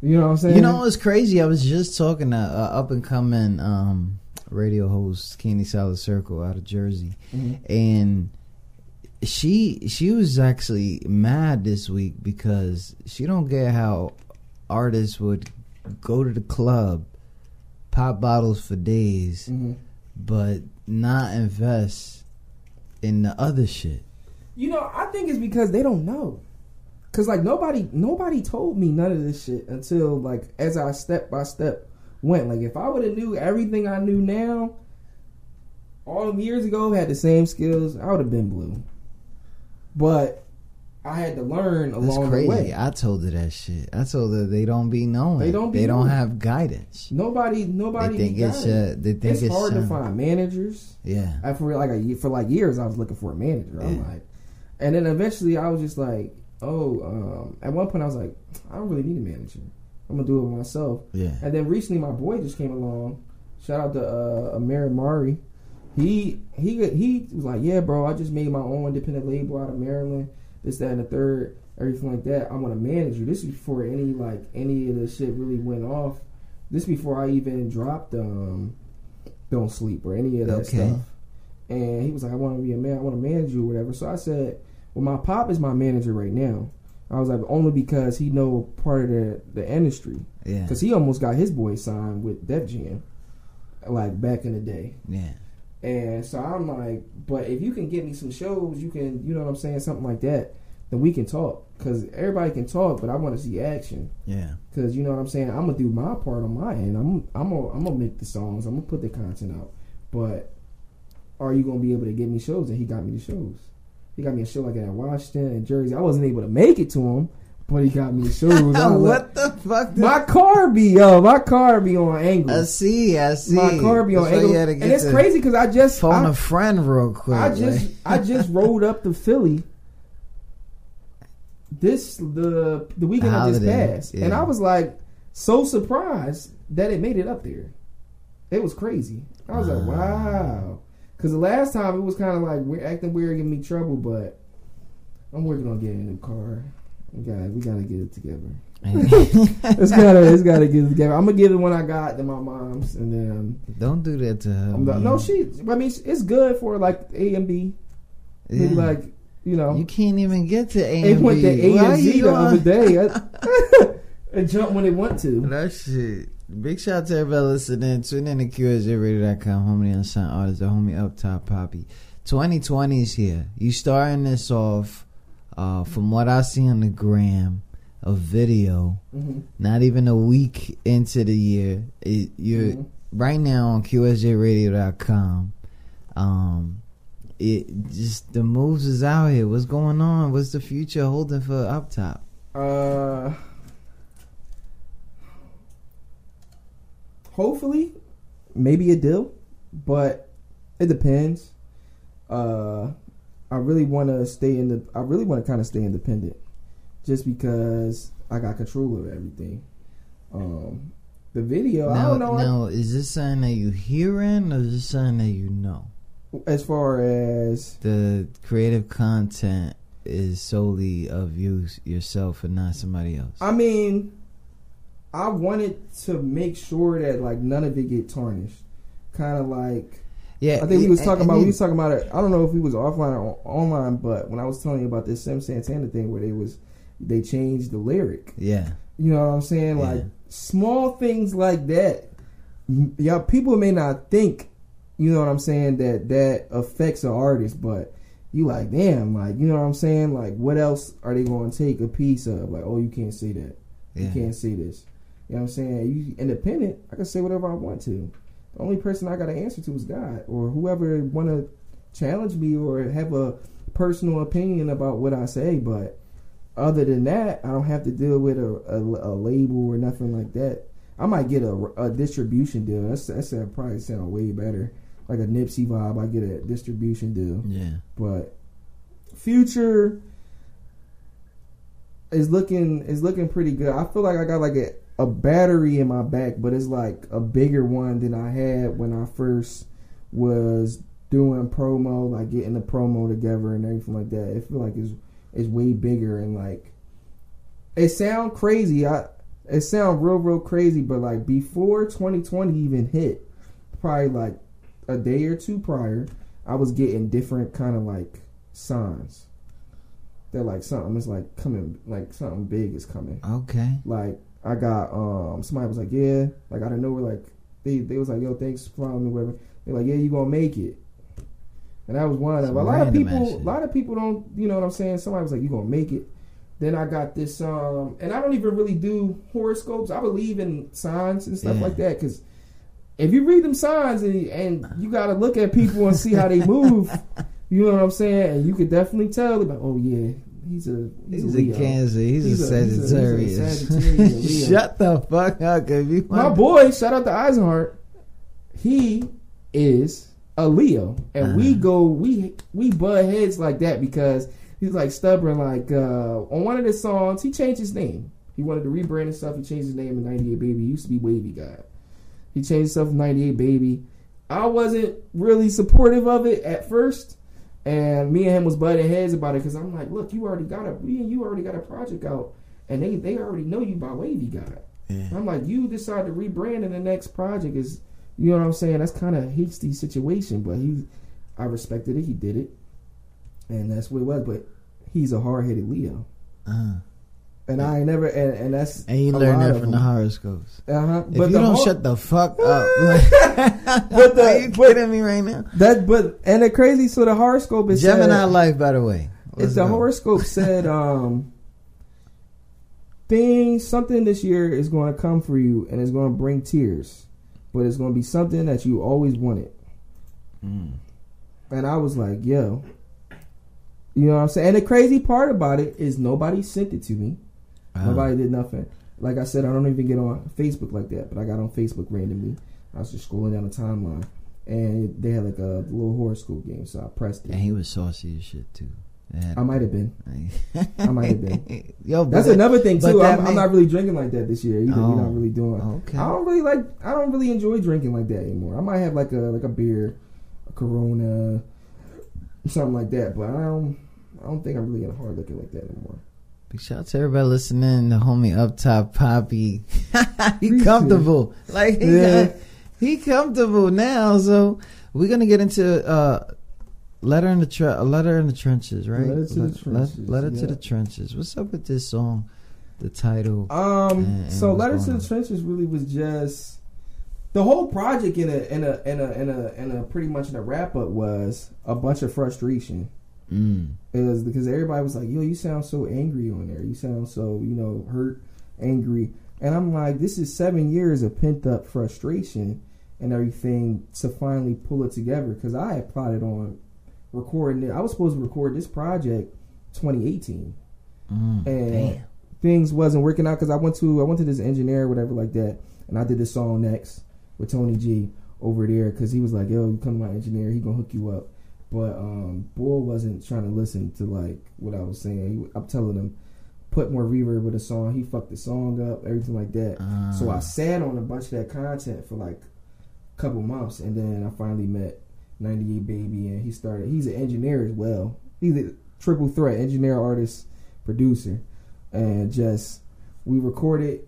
You know what I'm saying? You know what's crazy? I was just talking to uh, up and coming um, radio host Kenny Solid Circle out of Jersey, Mhm. and she she was actually mad this week because she don't get how artists would go to the club, pop bottles for days, Mhm. but not invest in the other shit. You know, I think it's because they don't know. Cause like nobody, nobody told me none of this shit until like as I step by step went. Like if I would have knew everything I knew now, all them years ago, had the same skills, I would have been blue. But I had to learn along the crazy. way. I told her that shit. I told her they don't be knowing. They don't be They don't have guidance. Nobody, nobody. They think it's, uh, they think it's, it's, hard to find managers. Yeah. I for like a for like years I was looking for a manager. I'm Yeah. like, and then eventually I was just like, oh. Um, at one point I was like, I don't really need a manager. I'm gonna do it myself. Yeah. And then recently my boy just came along. Shout out to uh, Amir Mari. He he he was like, yeah, bro. I just made my own independent label out of Maryland. This, that, and the third, everything like that. I'm gonna manage you. This is before any like any of the shit really went off. This before I even dropped um, Don't Sleep or any of that Okay. stuff. And he was like, I want to be a man. I want to manage you, or whatever. So I said, well, my pop is my manager right now. I was like, only because he know part of the the industry. Yeah. Because he almost got his boy signed with Def Jam, like back in the day. Yeah. And so I'm like, but if you can get me some shows, you can, you know what I'm saying, something like that, then we can talk. Because everybody can talk, but I want to see action. Yeah. Because you know what I'm saying, I'm gonna do my part on my end. I'm, I'm, gonna, I'm gonna make the songs. I'm gonna put the content out. But are you gonna be able to get me shows? And he got me the shows. He got me a show like that at Washington and Jersey. I wasn't able to make it to him, but he got me like, what the fuck? my car be yo, my car be on angle. I see. I see. My car be on That's angle, and it's crazy because I just Phone I, a friend real quick. I just like- I just rode up to Philly. This the the weekend I just passed, yeah. and I was like so surprised that it made it up there. It was crazy. I was like, wow, because the last time it was kind of like we're acting weird, giving me trouble, but I'm working on getting a new car. We got we gotta get it together. it's gotta it's gotta get it together. I'm gonna give the one I got to my mom's, and then Don't do that to her. Not- no, she. I mean, it's good for like A and B. Yeah. Like you know, You can't even get to A it and went to B. A Why and Z the other day. It jumped when it went to. That shit. Big shout out to everybody listening. Tune in to QSJRadio.com. Homie Unsigned Artist, the homie up top, Poppy. 2020 is here. You starting this off, uh, from what I see on the gram, a video, Mhm. not even a week into the year. It, you're Mhm. right now on QSJRadio.com. Um, it just the moves is out here. What's going on? What's the future holding for up top? Uh, hopefully, maybe a deal, but it depends. Uh, I really want to stay in the. I really want to kind of stay independent, just because I got control of everything. Um, the video, I Now, don't know. now, is this something that you hearing or is this something that you know? as far as The creative content is solely of you yourself and not somebody else. I mean, I wanted to make sure that like none of it get tarnished. Kind of like yeah, I think we was talking about he- we was talking about it. I don't know if we was offline or online, but when I was telling you about this Sim Santana thing where they was they changed the lyric. yeah, You know what I'm saying? Like Yeah. small things like that. Yeah, people may not think, you know what I'm saying, that that affects an artist, but you like, damn, like you know what I'm saying? Like, what else are they going to take a piece of? Like, oh, you can't say that. You can't say this. You know what I'm saying? You independent. I can say whatever I want to. The only person I got to answer to is God or whoever want to challenge me or have a personal opinion about what I say. But other than that, I don't have to deal with a, a, a label or nothing like that. I might get a, a distribution deal. That's that's that probably sound way better. Like a Nipsey vibe, I get a distribution deal. yeah. But future is looking is looking pretty good. I feel like I got like a, a battery in my back, but it's like a bigger one than I had when I first was doing promo, like getting the promo together and everything like that. It feel like it's it's way bigger and like it sound crazy. I it sound real real crazy, but like before 2020 even hit, probably like a day or two prior, I was getting different kind of like signs. That like something is like coming, like something big is coming. Okay. Like I got um somebody was like, yeah, like out of nowhere, like they they was like, yo, thanks for following me, whatever. They're like, yeah, you gonna make it. And that was one of them. A lot of people, a lot of people don't, you know what I'm saying. Somebody was like, you gonna make it. Then I got this, um, and I don't even really do horoscopes. I believe in signs and stuff Yeah. like that because if you read them signs and, and you got to look at people and see how they move, you know what I'm saying, and you could definitely tell about, oh yeah, he's a he's, He's a, Leo. Cancer. He's, He's a a- he's a- he's a Sagittarius. Sagittarius, Shut the fuck up, you My boy, shout out to Eisenhart. He is a Leo, and we Uh-huh. go we we butt heads like that because he's like stubborn. Like uh, on one of his songs, he changed his name. He wanted to rebrand and stuff. He changed his name to 98 Baby. He used to be Wavy God. He changed himself to 98 Baby. I wasn't really supportive of it at first, and me and him was butting heads about it because I'm like, look, you already got a you already got a project out, and they they already know you by Wavy God. Yeah. I'm like, you decide to rebrand in the next project is, you know what I'm saying? That's kind of hasty situation, but he, I respected it. He did it, and that's what it was. But he's a hard headed Leo, Uh, and I ain't never, and, and that's and you learn that from the horoscopes. Uh-huh. If But you don't hor- shut the fuck up, But the- are you but- kidding me right now? that, but and the crazy, so the horoscope is Gemini said- life, by the way. If the horoscope said um thing something this year is going to come for you and it's going to bring tears, but it's going to be something that you always wanted. Mm. And I was like, yo. You know what I'm saying? And the crazy part about it is nobody sent it to me. Oh. Nobody did nothing. Like I said, I don't even get on Facebook like that, but I got on Facebook randomly. I was just scrolling down the timeline. And they had like a little horoscope game, so I pressed it. And he was saucy as shit too. I might have been. I might have been. Yo, That's that- another thing too. I'm, I'm not really drinking like that this year either. Oh, We're not really doing. okay. I don't really like. I don't really enjoy drinking like that anymore. I might have like a like a beer, a Corona, something like that. But I don't. I don't think I'm really in a hard liquor like that anymore. Big shout out to everybody listening. The homie up top, Poppy. he comfortable. Like he Yeah. got, he comfortable now. So we're gonna get into uh, letter in the tre- a letter in the trenches, right? Letter to the Let- Trenches, letter to the trenches. What's up with this song? The title. Um. And- so what's letters to the trenches really was just the whole project in a in a in a in a in a pretty much in a wrap up was a bunch of frustration. Mm. It because everybody was like, "Yo, you sound so angry on there. You sound so you know hurt, angry." And I'm like, "This is seven years of pent up frustration and everything to finally pull it together." Because I had plotted on recording it. I was supposed to record this project 2018, Mm. and Damn. things wasn't working out because I went to I went to this engineer or whatever like that, and I did this song next with Tony G over there because he was like, "Yo, you come to my engineer, he gonna hook you up." But um, Bull wasn't trying to listen to like what I was saying. He, I'm telling him, put more reverb with the song. He fucked the song up, everything like that. Ah. So I sat on a bunch of that content for like a couple months, and then I finally met 98 Baby, and he started. He's an engineer as well. He's a, triple threat: engineer, artist, producer, and just we recorded.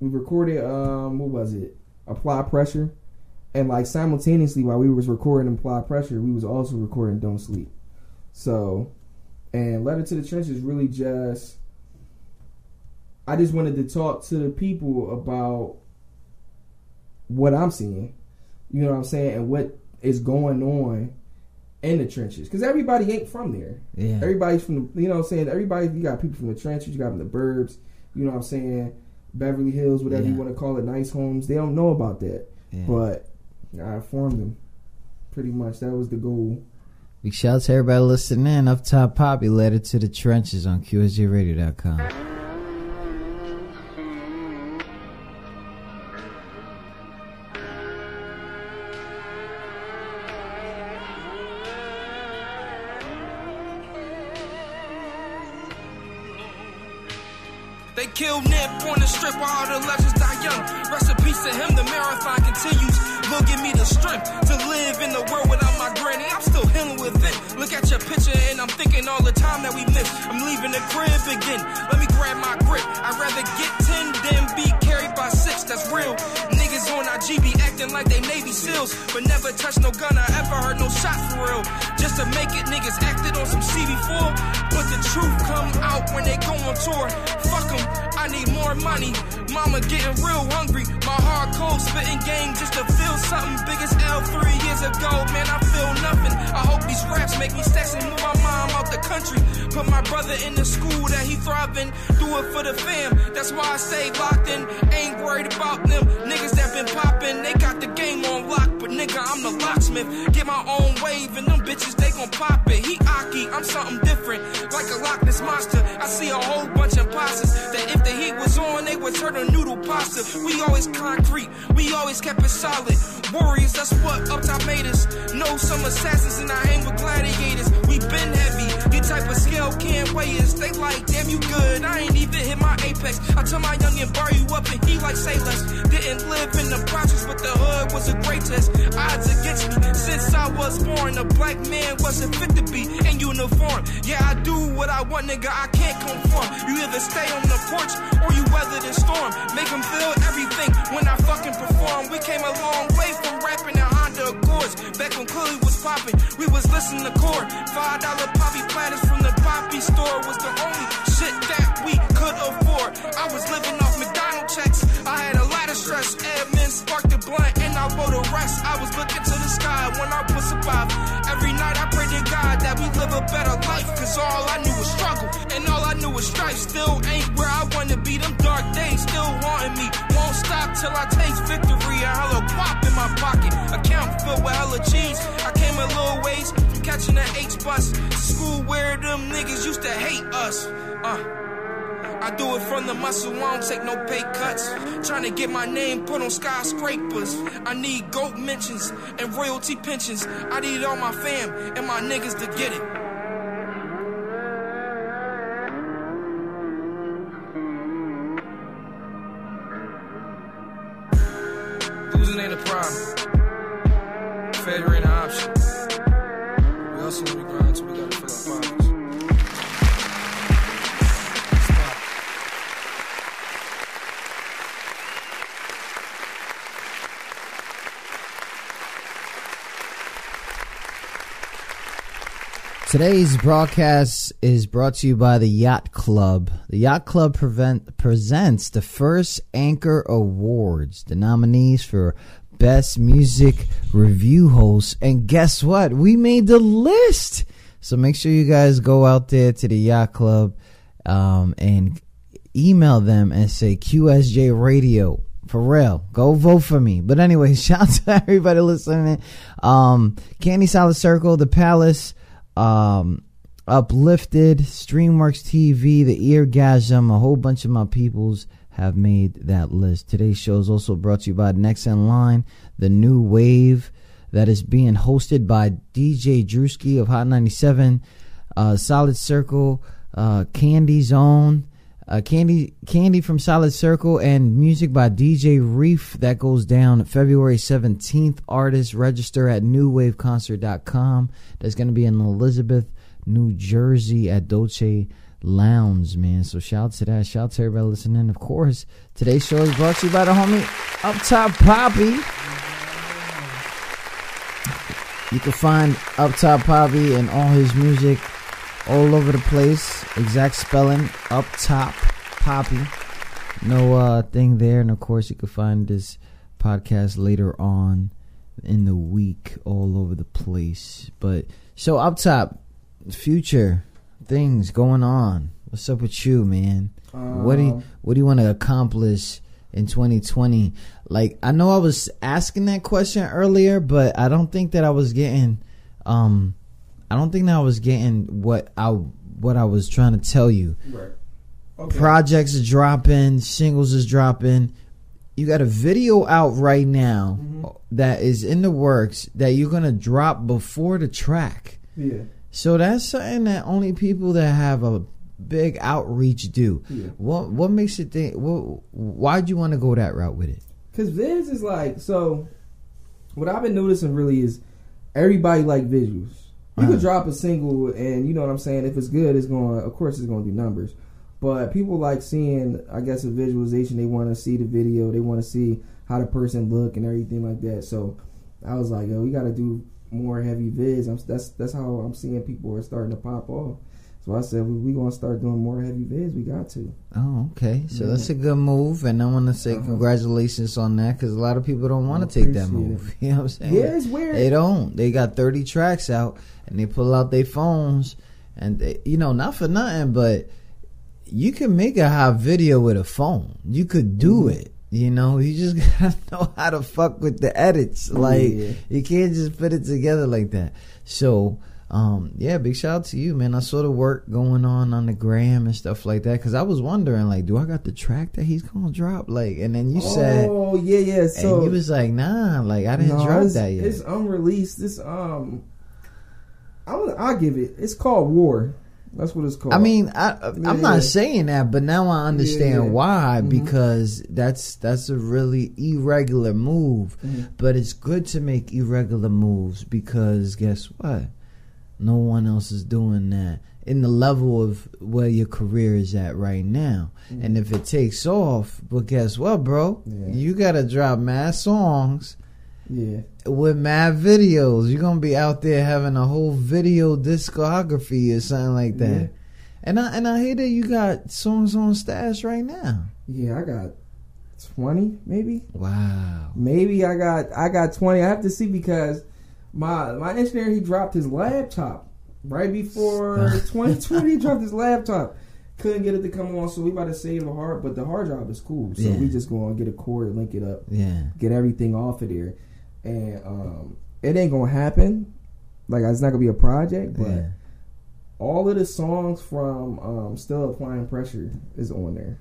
We recorded. Um, what was it? Apply pressure, and like simultaneously while we was recording Apply pressure, we was also recording Don't Sleep. So, and letter to the trenches really just. I just wanted to talk to the people about what I'm seeing. You know what I'm saying, and what is going on in the trenches because everybody ain't from there. Yeah. Everybody's from the, you know what I'm saying. Everybody, you got people from the trenches, you got them the burbs. You know what I'm saying. Beverly Hills, whatever you want to call it, nice homes. They don't know about that, Yeah. but I informed them. Pretty much, that was the goal. Big shout out to everybody listening in. Up top, Poppy it to the trenches on QSJRadio.com. but never touch no gun I ever heard no shot for real. Just to make it, niggas acted on some CB4. But the truth come out when they go on tour. Fuck Fuck 'em, I need more money. Mama getting real hungry. My hard cold spitting game just to feel something big as L three years ago. Man, I feel nothing. I hope these raps make me stacks and move my mom out the country. Put my brother in the school that he thriving. Do it for the fam. That's why I stay locked in. Ain't worried about them niggas that been popping. They got the game on lock, but nigga, I'm the locksmith. Get my own wave and them bitches they gon' pop it. He Aki, I'm something different, like a Loch Ness monster. I see a whole bunch of imposters that if the heat was on, they would turn to noodle pasta. We always concrete, we always kept it solid. Warriors, that's what up top made us. Know some assassins and I hang with gladiators. We been heavy, type of scale can't weigh us. They like, damn, you good. I ain't even hit my apex. I tell my youngin' bar you up and he like say less. Didn't live in the projects, but the hood was a great test. Odds against me since I was born. A black man wasn't fit to be in uniform. Yeah, I do what I want, nigga. I can't conform. You either stay on the porch or you weather the storm. Make them feel everything when I fucking perform. We came a long way from rapping Honda Accords. Back when Cooley was popping, we was listening to core. Five dollar poppy platters from the poppy store was the only shit that we could afford. I was living off McDonald's checks. I had a lot of stress. Admin sparked the blunt and I wrote the rest. I was looking to the sky when I was survive. Every night I pray to God that we live a better life. Cause all I knew was struggle and all I knew was strife. Still ain't where I wanna be. Them dark days still haunting me. Won't stop till I taste victory. A hello pop in my pocket. Account filled with hella cheese. I came a little ways from catching the H bus school where them niggas used to hate us. Uh. I do it from the muscle, I don't take no pay cuts. Trying to get my name put on skyscrapers. I need goat mentions and royalty pensions. I need all my fam and my niggas to get it. Losing ain't a problem. Failure Today's broadcast is brought to you by the Yacht Club. The Yacht Club prevent, presents the first Anchor Awards, the nominees for Best Music Review Host. And guess what? We made the list. So make sure you guys go out there to the Yacht Club um, and email them and say QSJ Radio. For real, go vote for me. But anyway, shout out to everybody listening. Um, Candy Solid Circle, The Palace, um, Uplifted, Streamworks TV, The Eargasm, a whole bunch of my peoples have made that list. Today's show is also brought to you by Next in Line, the new wave that is being hosted by DJ Drewski of Hot 97, uh, Solid Circle, uh, Candy Zone, uh, Candy Candy from Solid Circle, and music by DJ Reef that goes down February 17th. Artists register at newwaveconcert.com. That's going to be in Elizabeth, New Jersey at Dolce Lounge, man. So shout out to that. Shout out to everybody listening. Of course, today's show is brought to you by the homie Up Top Poppy. You can find Up Top Poppy and all his music all over the place. Exact spelling, Up Top Poppy. No uh, thing there. And of course, you can find this podcast later on in the week all over the place. But so up top, future things going on. What's up with you, man? what do you Um, what do you want to accomplish in 2020? Like I know I was asking that question earlier, but I don't think that I was getting um I don't think that I was getting what I what I was trying to tell you. Right. Okay. Projects is dropping, singles is dropping. You got a video out right now Mm-hmm. that is in the works that you're gonna drop before the track. yeah. So that's something that only people that have a big outreach do. Yeah. What what makes you think? What, why'd you want to go that route with it? Cause Viz is like so. What I've been noticing really is everybody like visuals. You could drop a single, and you know what I'm saying. If it's good, it's going. to Of course, it's going to do numbers. But people like seeing, I guess, a visualization. They want to see the video. They want to see how the person look and everything like that. So I was like, yo, we got to do more heavy vids. I'm, that's that's how I'm seeing people are starting to pop off. So I said, we, we gonna start doing more heavy vids. We got to. Oh, okay. So Yeah. that's a good move, and I want to say Uh-huh. congratulations on that because a lot of people don't want to take that move. You know what I'm saying? Yeah, it's weird. They don't. They got 30 tracks out, and they pull out their phones, and they, you know, not for nothing, but you can make a hot video with a phone. You could do Mhm. it. You know, you just gotta know how to fuck with the edits. Like Yeah. you can't just put it together like that. So, um, yeah, big shout out to you, man. I saw the work going on on the gram and stuff like that because I was wondering, like, do I got the track that he's gonna drop? Like, and then you said, oh yeah, yeah. So and you was like, nah, like I didn't No, drop that yet. It's unreleased. This um, I I'll give it. It's called War. That's what it's called. I mean, I, I'm Yeah. not saying that, but now I understand Yeah. why Mhm. because that's that's a really irregular move. Mhm. But it's good to make irregular moves because guess what? No one else is doing that in the level of where your career is at right now. Mhm. And if it takes off, but guess what, bro? Yeah. You gotta drop mad songs yeah, with mad videos. You're gonna be out there having a whole video discography or something like that. Yeah. And I and I hear that you got songs on stash right now. yeah. I got twenty, maybe, Wow. maybe I got I got twenty. I have to see because my my engineer he dropped his laptop right before 2020. he dropped his laptop. Couldn't get it to come on, so we about to save the hard, but the hard drive is cool. So Yeah. we just gonna get a cord, link it up, Yeah. get everything off of there, and um, it ain't gonna happen. Like it's not gonna be a project, but Yeah. all of the songs from um, Still Applying Pressure is on there,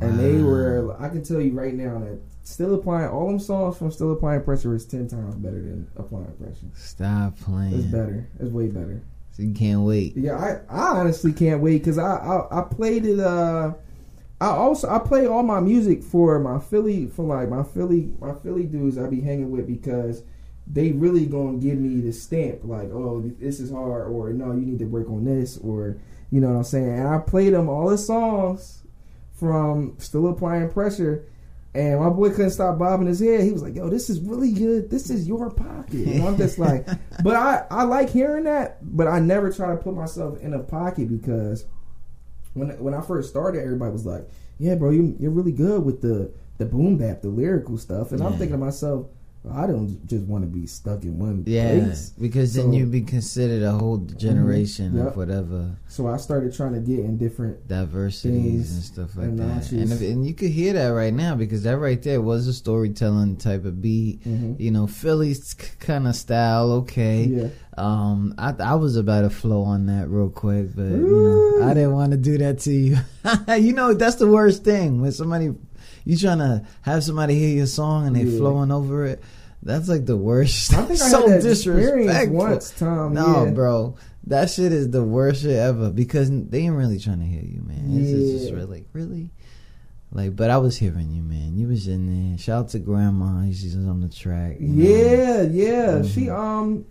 and they were. I can tell you right now that Still Applying all them songs from Still Applying Pressure is ten times better than Applying Pressure. Stop playing. It's better. It's way better. So you can't wait. Yeah, I, I honestly can't wait because I, I I played it. Uh, I also I play all my music for my Philly for like my Philly my Philly dudes I be hanging with because they really gonna give me the stamp like oh this is hard or no you need to work on this or you know what I'm saying and I played them all the songs from Still Applying Pressure. And my boy couldn't stop bobbing his head. He was like, "Yo, this is really good. This is your pocket." And I'm just like, but I, I like hearing that, but I never try to put myself in a pocket because when when I first started, everybody was like, "Yeah, bro, you, you're really good with the the boom bap, the lyrical stuff," and I'm thinking to myself, I don't just want to be stuck in one Yeah, place. because then So- you'd be considered a whole generation Yep. of whatever So I started trying to get in different. diversities and stuff like and that. And if, and you could hear that right now because that right there was a storytelling type of beat. Mhm. You know, Philly's kind of style. Okay. Yeah, Um, I I was about to flow on that real quick, but you know, I didn't want to do that to you. you know, that's the worst thing when somebody you trying to have somebody hear your song and they Yeah. flowing over it. That's like the worst. I think I so had that disrespectful. once, Tom. No, yeah. bro, that shit is the worst shit ever because they ain't really trying to hear you, man. It's just- just Yeah. really, really. Like, but I was hearing you, man. You was in there. Shout out to Grandma. She's on the track. you know. Yeah, yeah. Mhm. She um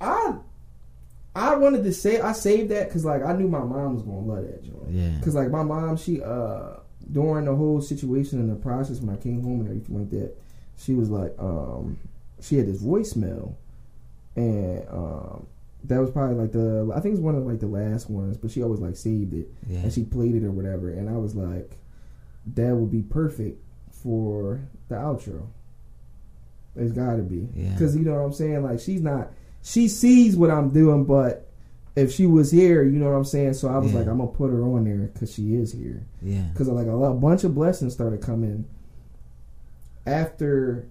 I I wanted to say I saved that because like I knew my mom was gonna love that joint. Yeah. Because like my mom, she uh during the whole situation and the process when I came home and everything like that, she was like, um, she had this voicemail, and um, that was probably like the I think it's one of like the last ones, but she always like saved it Yeah. and she played it or whatever, and I was like, that would be perfect for the outro. It's got to be Yeah. because you know what I'm saying. Like she's not, she sees what I'm doing, but if she was here, you know what I'm saying. So I was Yeah. like, I'm gonna put her on there because she is here Yeah. because like a, lot, a bunch of blessings started coming after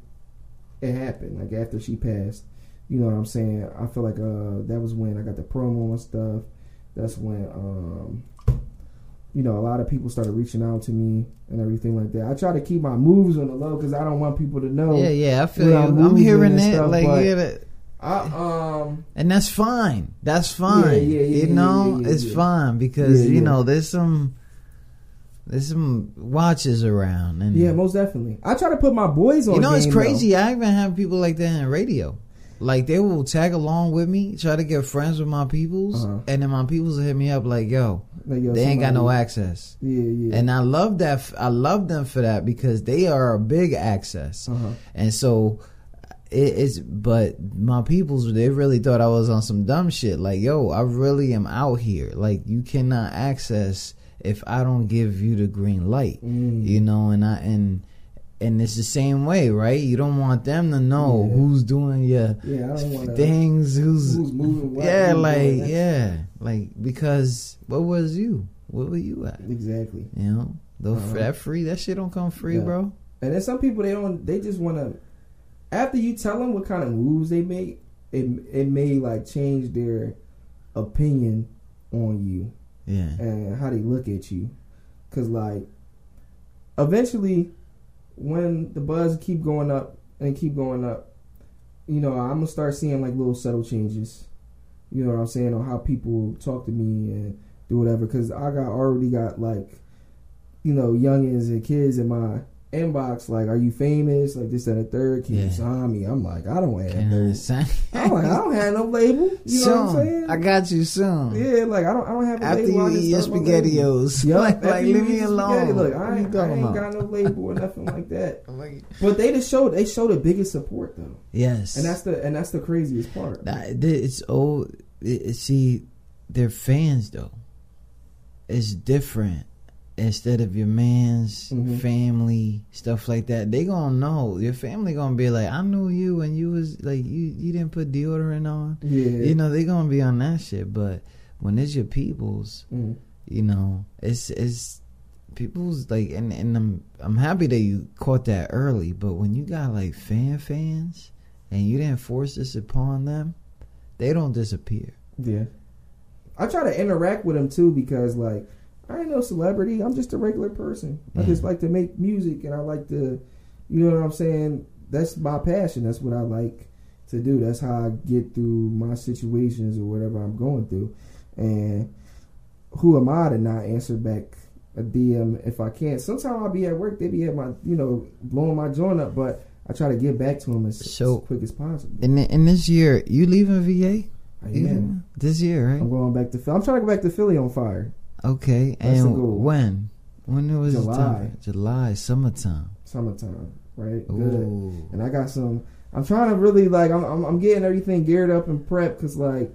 it happened, like after she passed. You know what I'm saying? I feel like uh that was when I got the promo and stuff. That's when um you know a lot of people started reaching out to me and everything like that. I try to keep my moves on the low because I don't want people to know. Yeah, yeah, I feel you. I'm hearing it. stuff, like, yeah, that, I um and that's fine. That's fine. yeah, yeah, you know, yeah, yeah, it's yeah. fine because Yeah, you know there's some there's some watches around, and yeah, most definitely. I try to put my boys on. you know it's game, crazy. I even have people like that in radio. Like they will tag along with me, try to get friends with my peoples, Uh-huh. and then my peoples will hit me up like, "Yo. Like, yo, they ain't got no access." Yeah, yeah. And I love that. f- I love them for that because they are a big access. uh-huh. And so it, it's but my peoples they really thought I was on some dumb shit. Like, yo, I really am out here. Like you cannot access if I don't give you the green light. Mm. You know, and I and and it's the same way, right? You don't want them to know Yeah. who's doing your Yeah, things, who's, Who's moving what, yeah, like yeah, like because what was you? What were you at? Exactly. You know, though Uh-huh. that free, that shit don't come free, Yeah. bro. And then some people they don't. They just want to. After you tell them what kind of moves they make, it it may like change their opinion on you Yeah, and how they look at you. Cause like, eventually, when the buzz keep going up and keep going up, you know, I'm gonna start seeing like little subtle changes. You know what I'm saying on how people talk to me and do whatever. Cause I got already got like, you know, youngins and kids in my inbox like, "Are you famous?" Like this and the third. Can you sign me? I'm like, I don't have I no. I'm like, I don't have no label. You know what I'm saying? I got you soon. yeah, like I don't. I don't have a After label. I you eat your start my label. spaghettios, Yup, like, like leave me alone. Look, I ain't, I ain't got no label or nothing like that. Like, But they just show they show the biggest support though, yes, and that's the and that's the craziest part. That- it's it, it- see, they're fans though. It's different. Instead of your man's Mhm. family stuff like that, they gonna know. Your family gonna be like, "I knew you and you was like you. You didn't put deodorant on." Yeah, You know they gonna be on that shit. But when it's your people's, Mm. you know, it's it's people's like, and and I'm I'm happy that you caught that early. But when you got like fan fans and you didn't force this upon them, they don't disappear. yeah. I try to interact with them too because like I ain't no celebrity. I'm just a regular person. I mm. just like to make music and I like to, you know what I'm saying. That's my passion. That's what I like to do. That's how I get through my situations or whatever I'm going through. And who am I to not answer back a DM if I can't? Sometimes I'll be at work. They be at my, you know, blowing my joint up, but I try to get back to them as, So- as quick as possible. In in this year, you leaving VA? I am. This year, right? I'm going back to. Philly. I'm trying to go back to Philly on fire. Okay, That's and when? When it was July. July, summertime. Summertime, right? Good. Ooh. And I got some. I'm trying to really like. I'm I'm, I'm getting everything geared up and prepped because like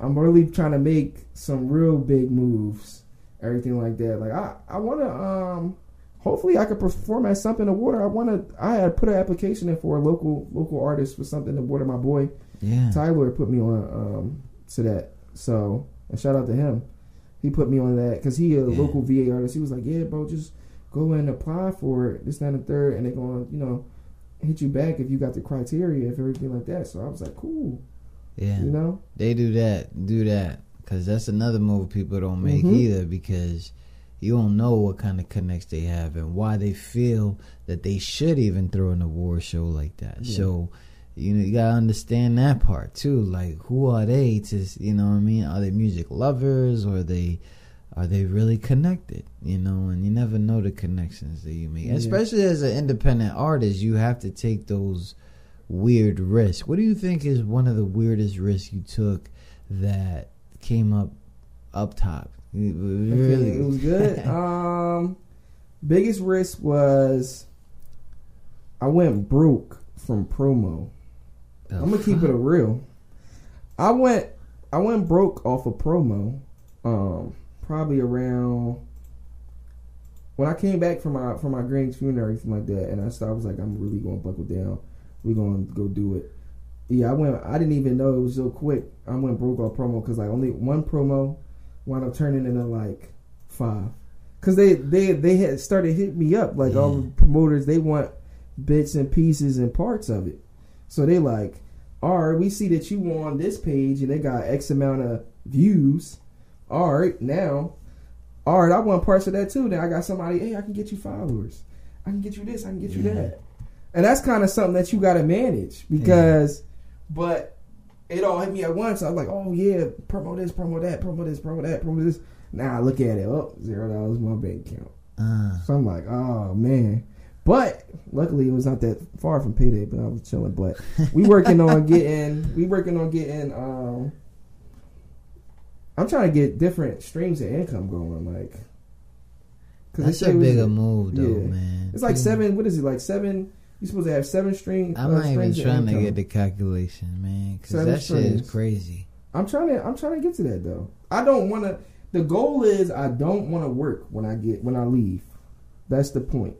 I'm really trying to make some real big moves, everything like that. Like I I want to um. Hopefully I could perform at something to water. I want to. I had put an application in for a local local artist for something to water. My boy Yeah. Tyler put me on um to that. So and shout out to him. He put me on that because he a Yeah. local VA artist. He was like, "Yeah, bro, just go and apply for it. This, that, and the third, and they're gonna, you know, hit you back if you got the criteria, if everything like that." So I was like, "Cool," Yeah. you know. They do that, do that, because that's another move people don't make Mhm. either. Because you don't know what kind of connects they have and why they feel that they should even throw in a war show like that. Yeah. So, you know, you gotta understand that part too. Like, who are they to, you know what I mean? Are they music lovers or are they? Are they really connected? You know, and you never know the connections that you make. Yeah. Especially as an independent artist, you have to take those weird risks. What do you think is one of the weirdest risks you took that came up up top? Really, it was good. um, biggest risk was I went broke from promo. The I'm gonna keep it a real. I went I went broke off a promo. Um, probably around when I came back from my from my granny's funeral, and everything like that, and I started, I was like, I'm really gonna buckle down. We're gonna go do it. Yeah, I went. I didn't even know it was so quick. I went broke off a promo because like only one promo wound up turning into like five. Cause they they they had started hitting me up like all the promoters. They want bits and pieces and parts of it. So they like, all right, we see that you on this page and they got X amount of views. All right, now, all right, I want parts of that too. Now I got somebody, hey, I can get you followers. I can get you this. I can get you Yeah. that. And that's kind of something that you got to manage because, but it all hit me at once. I was like, oh yeah, promo this, promo that, promo this, promo that, promo this. Now I look at it, oh, zero dollars in my bank account. Uh, So I'm like, oh man. But luckily it was not that far from payday, but I was chilling. But we working on getting we working on getting um I'm trying to get different streams of income going, like they that's a was- bigger move, though, yeah. man. It's like seven what is it, like seven you're supposed to have seven streams. I'm uh, not even trying to get the calculation, man, because that shit is crazy. I'm trying to I'm trying to get to that though. I don't want to. The goal is I don't want to work when I get when I leave. That's the point.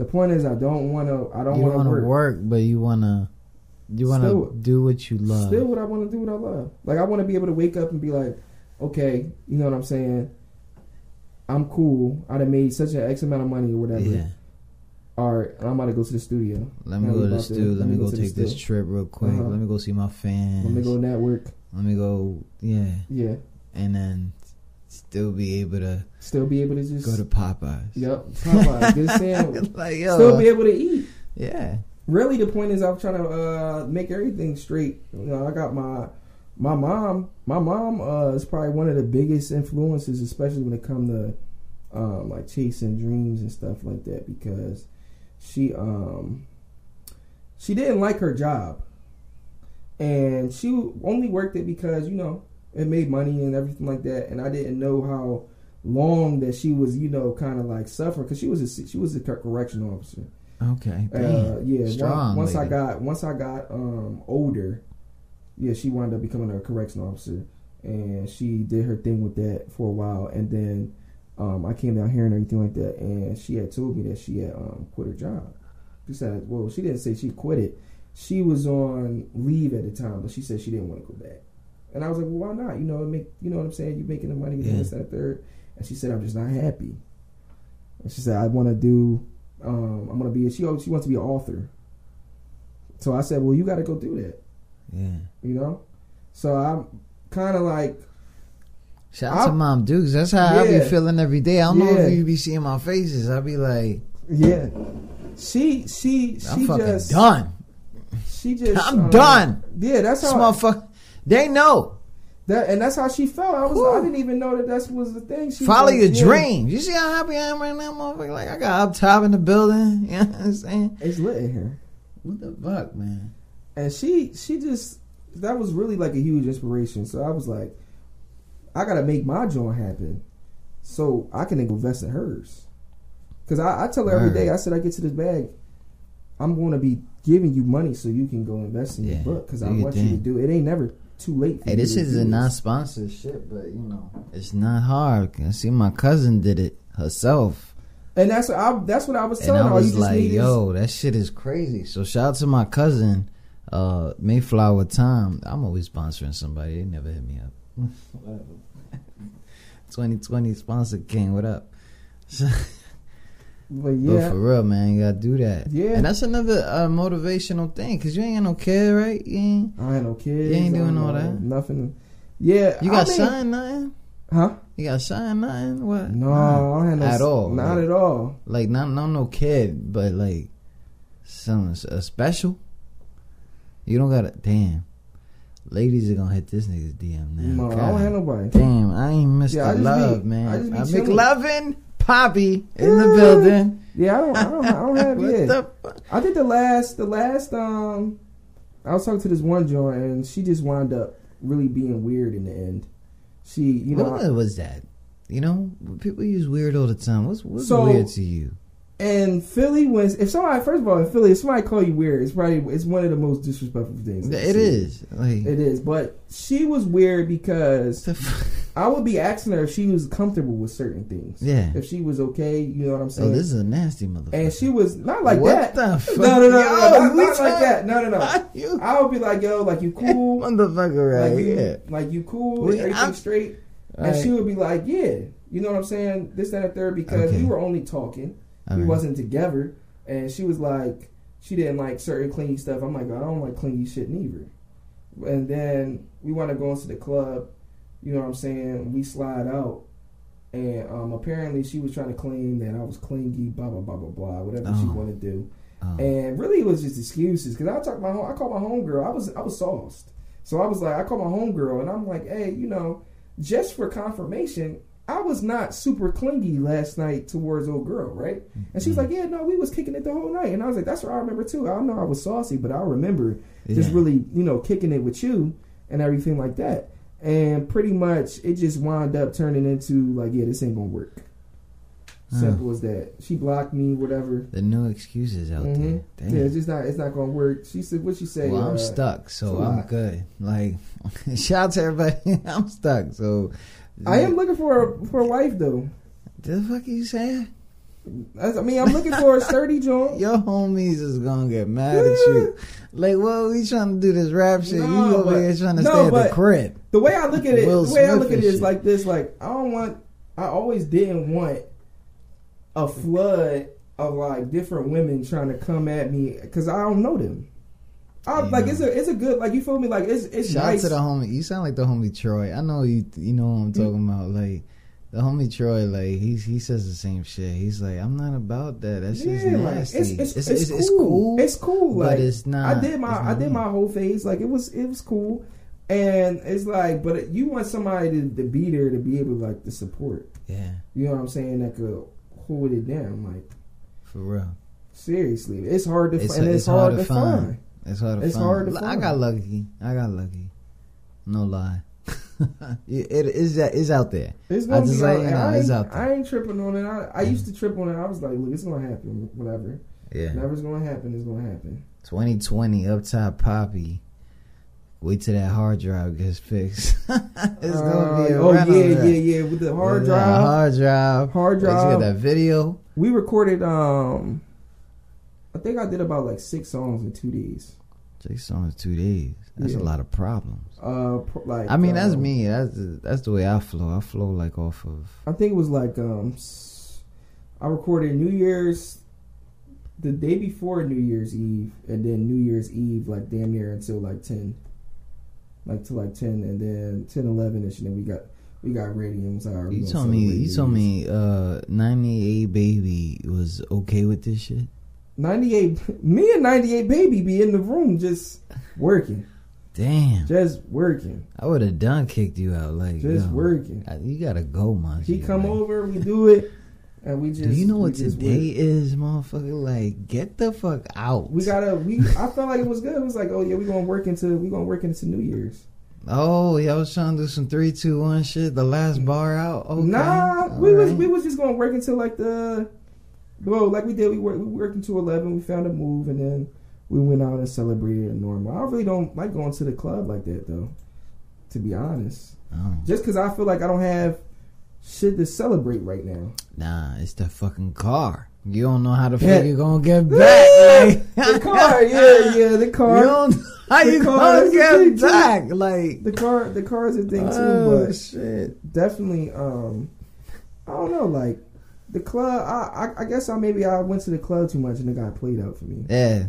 The point is I don't want to. I don't want to work. work, but you want to you want to do what you love. Still, what I want to do, what I love. Like I want to be able to wake up and be like, okay, you know what I'm saying. I'm cool. I'd have made such an X amount of money or whatever. yeah. All right, I'm about to go to the studio. Let me go to the studio. Let me go take this trip real quick. Uh-huh. Let me go see my fans. Let me go network. Let me go, yeah, Yeah, and then still be able to still be able to just go to Popeyes. Yep, Popeyes. a sandwich. like yo, Still be able to eat. yeah, really the point is I'm trying to uh, make everything straight. You know, I got my my mom. My mom uh, is probably one of the biggest influences, especially when it comes to um, like chasing dreams and stuff like that, because she um she didn't like her job, and she only worked it because you know it made money and everything like that. And I didn't know how long that she was, you know, kind of like suffering because she was a she was a cor- correctional officer. okay, Uh, yeah. strong. once I got once I got um older, yeah, she wound up becoming a correctional officer, and she did her thing with that for a while, and then um I came down here and everything like that, and she had told me that she had um quit her job. She said, well, she didn't say she quit it. She was on leave at the time, but she said she didn't want to go back. And I was like, well, why not? You know, make you know what I'm saying. You're making the money, Yeah. this, that, third. And she said, I'm just not happy. And she said, I want to do. Um, I'm gonna be. She she wants to be an author. So I said, well, you got to go do that. yeah. You know. So I'm kind of like, Shout out to Mom Dukes. That's how I be feeling every day. I don't know if you be seeing my faces. I be like, yeah. She she I'm she fucking just done. she just I'm um, done. Yeah, that's how. This motherfucker, they know. that and that's how she felt. I was Whew. I didn't even know that that was the thing. She Follow was your yeah, dreams. You see how happy I am right now, motherfucker? Like I got up top in the building. You know what I'm saying? It's lit in here. What the fuck, man? and she she just that was really like a huge inspiration. So I was like, I gotta make my joint happen, so I can invest in hers. Because I, I tell her every day, I said I get to this bag, I'm going to be giving you money so you can go invest in Yeah, your book because I want you to thing. do it. Ain't never too late. Hey, this is a non-sponsored shit, but you know, it's not hard. I see my cousin did it herself, and that's I, that's what I was and I was like, "Yo, that shit is crazy." So shout out to my cousin, uh, Mayflower Tom. I'm always sponsoring somebody. They never hit me up. 2020 sponsor king. What up? but But yeah, for real, man, you gotta do that. Yeah. and that's another uh, motivational thing because you ain't got no kid, right? You ain't, I ain't no kids. You ain't doing all that? Nothing. Yeah, you got I mean, signed nothing. Huh? You got signed nothing. What? No, I don't have no at all. Not like, at all. Like not no no kid, but like something a special. You don't gotta damn. Ladies are gonna hit this nigga's DM now. No, I don't have nobody. Damn, I ain't missed Yeah, I the just be- love, I man. just be I chilling. McLovin Poppy in the building. Yeah, I don't. I don't, I don't have What yeah. the fuck? I did the last. The last. Um, I was talking to this one joint, and she just wound up really being weird in the end. She, you know, what was that? You know, people use weird all the time. What's what's So- weird to you? And Philly was if somebody first of all in Philly, if somebody call you weird, it's probably it's one of the most disrespectful things. It is like It is, but she was weird because I would be asking her if she was comfortable with certain things. Yeah. If she was okay, you know what I'm saying. oh, this is a nasty motherfucker. and she was not like that. What that. the fuck? No, no, no, no, Yo, no, not, not like that. No, no, no. you I would be like, yo, like you cool, motherfucker right like you, here. like you cool, We- everything I'm- straight. Right. And she would be like, yeah, you know what I'm saying? This, that, and third, because Okay. we were only talking. All we right. wasn't together. And she was like, she didn't like certain clingy stuff. I'm like, I don't like clingy shit neither. And then we want to go into the club. You know what I'm saying? We slide out. And um, apparently she was trying to claim that I was clingy, blah, blah, blah, blah, blah, whatever she Oh. wanted to do. Oh. And really, it was just excuses because I talked my home. I called my homegirl. I was I was sauced, so I was like, I called my homegirl, and I'm like, hey, you know, just for confirmation, I was not super clingy last night towards old girl, right? And she's like, yeah, no, we was kicking it the whole night, and I was like, that's what I remember too. I know I was saucy, but I remember just really, you know, kicking it with you and everything like that. And pretty much, it just wound up turning into like, yeah, this ain't gonna work. Simple as that. She blocked me, whatever. the new excuses out Mhm. there. Yeah, it's just not. It's not gonna work. She said, "What she say?" well, I'm uh, stuck, so I'm good. Like, shout out to everybody. I'm stuck, so. I am looking for a for a wife though. The fuck are you saying? I I mean, I'm looking for a sturdy joint. Your homies is gonna get mad at you. Like, well, we trying to do this rap shit. No, you over but- here trying to no, stay at the crib. The way I look at it, Will the way I look at it is shit. like this. Like I don't want. I always didn't want a flood of like different women trying to come at me because I don't know them. Oh, I, Yeah. like it's a it's a good like you feel me like it's it's Shout nice. out to the homie. You sound like the homie Troy. I know you. You know what I'm mm. talking about. Like the homie Troy. Like he he says the same shit. He's like, I'm not about that. That shit's Yeah, like, nasty. it's, it's, it's, it's, cool. it's cool. It's cool. but it's not. I did my I did my whole phase. Like it was it was cool, and it's like, but you want somebody to, to be there to be able like to support. Yeah, You know what I'm saying? That could hold it down. Like for real. seriously, it's hard to It's, find. And it's, hard, to find. It's hard to It's find. hard to I got lucky. I got lucky. No lie. it, it is that is out there. It's I gonna just be let out, you know, I, it's out there. I ain't tripping on it. I, I used to trip on it. I was like, look, it's gonna happen. Whatever. Yeah. Whatever's gonna happen it's gonna happen. 2020 up top poppy. Wait till that hard drive gets fixed. it's gonna be a Uh, oh yeah, yeah, yeah. With the hard With drive, Hard drive. hard Wait, You got drive. that video. We recorded. Um, I think I did about like six songs in two days. Six songs, two days. That's Yeah. a lot of problems. Uh, like I mean, that's um, me. That's the, that's the way I flow. I flow like off of. I think it was like um, I recorded New Year's the day before New Year's Eve, and then New Year's Eve like damn near until like ten, like to like ten, and then 10, 11 ish, and then we got we got ready and was like, all right, we You told me. You told me. Uh, 98 baby was okay with this shit. 98 me and 98 baby be in the room just working Damn. just working I would have done kicked you out. Like, just yo, working I- You gotta go, man. he come over we do it and we just Do you know what today work. is, motherfucker? Like, get the fuck out. we gotta we i felt like it was good it was like oh yeah we gonna work into we gonna work into new year's Oh, y'all was trying to do some three, two, one shit. The last bar out. Okay. nah All we was we was just gonna work until like the well like we did we worked we worked until 11 we found a move and then we went out and celebrated normal i really don't like going to the club like that though to be honest Oh. just because i feel like i don't have shit to celebrate right now Nah, it's the fucking car. You don't know how the Yeah. fuck you're gonna get back. Like, the car, yeah, yeah, the you car, don't how The you car gonna get thing, too. Like, the car, the car is a thing too. oh but shit. definitely, um, I don't know, like the club. I, I, I guess I maybe I went to the club too much and it got played out for me. Yeah,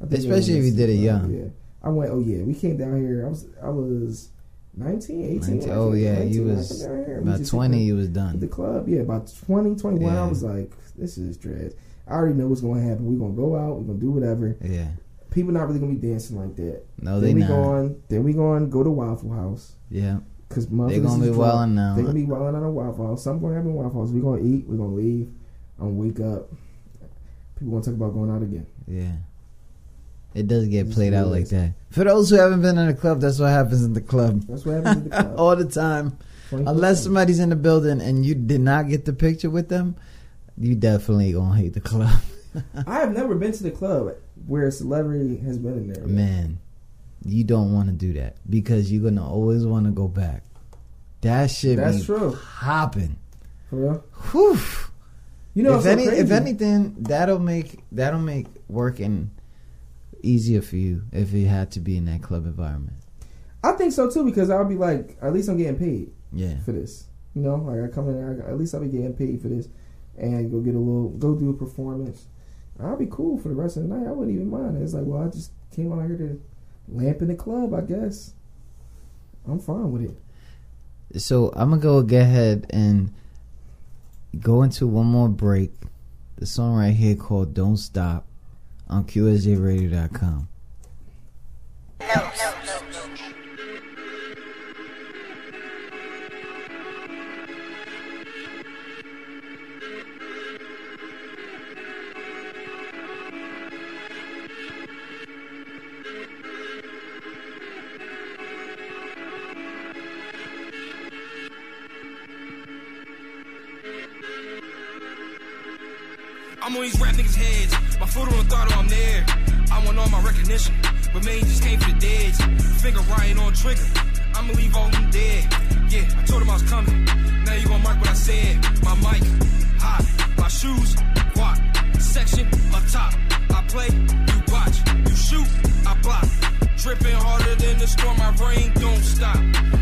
Especially if you did it young. Yeah, I went. Oh yeah, we came down here. I was, I was 19, 18. 19 oh yeah, 19 you was came down here. We about twenty. You was done. the club. Yeah, about 20, 21. Yeah. I was like, this is dread. I already know what's gonna happen. We're gonna go out. We're gonna do whatever. Yeah. People not really gonna be dancing like that. No, they then we not. going. Then we going to go to Waffle House Yeah. Because They gonna be wilding now. They're gonna be wilding out of Waffle House. Something gonna happen in Waffle House. We gonna eat. We gonna leave. I'm wake up. People gonna talk about going out again. Yeah. It does get played out like that. For those who haven't been in a club, that's what happens in the club. That's what happens in the club. All the time. 24/7. Unless somebody's in the building and you did not get the picture with them, you definitely gonna hate the club. I have never been to the club where a celebrity has been in there. Man, you don't want to do that because you're gonna always want to go back. That shit That's be true. hopping. For real. Whew. You know, if it's so if anything, that'll make that'll make working easier for you if you had to be in that club environment. I think so too because I'll be like, at least I'm getting paid Yeah, for this. You know, like I come in there, I, at least I'll be getting paid for this, and go get a little, go do a performance. I'll be cool for the rest of the night. I wouldn't even mind. It's like, well, I just came out here to lamp in the club. I guess I'm fine with it. so I'm gonna go go ahead and go into one more break. The song right here called "Don't Stop" on QSJRadio.com. I'm on these rap niggas' heads. My foot on the throttle, I'm there. I want all my recognition. But man, just came for the deads. Finger riding on trigger. I'ma leave all them dead. Yeah, I told him I was coming. Now you gon' mark what I said. My mic, hot. My shoes, walk. Section, up top. I play, you watch. You shoot, I block. Dripping harder than the storm, my rain don't stop.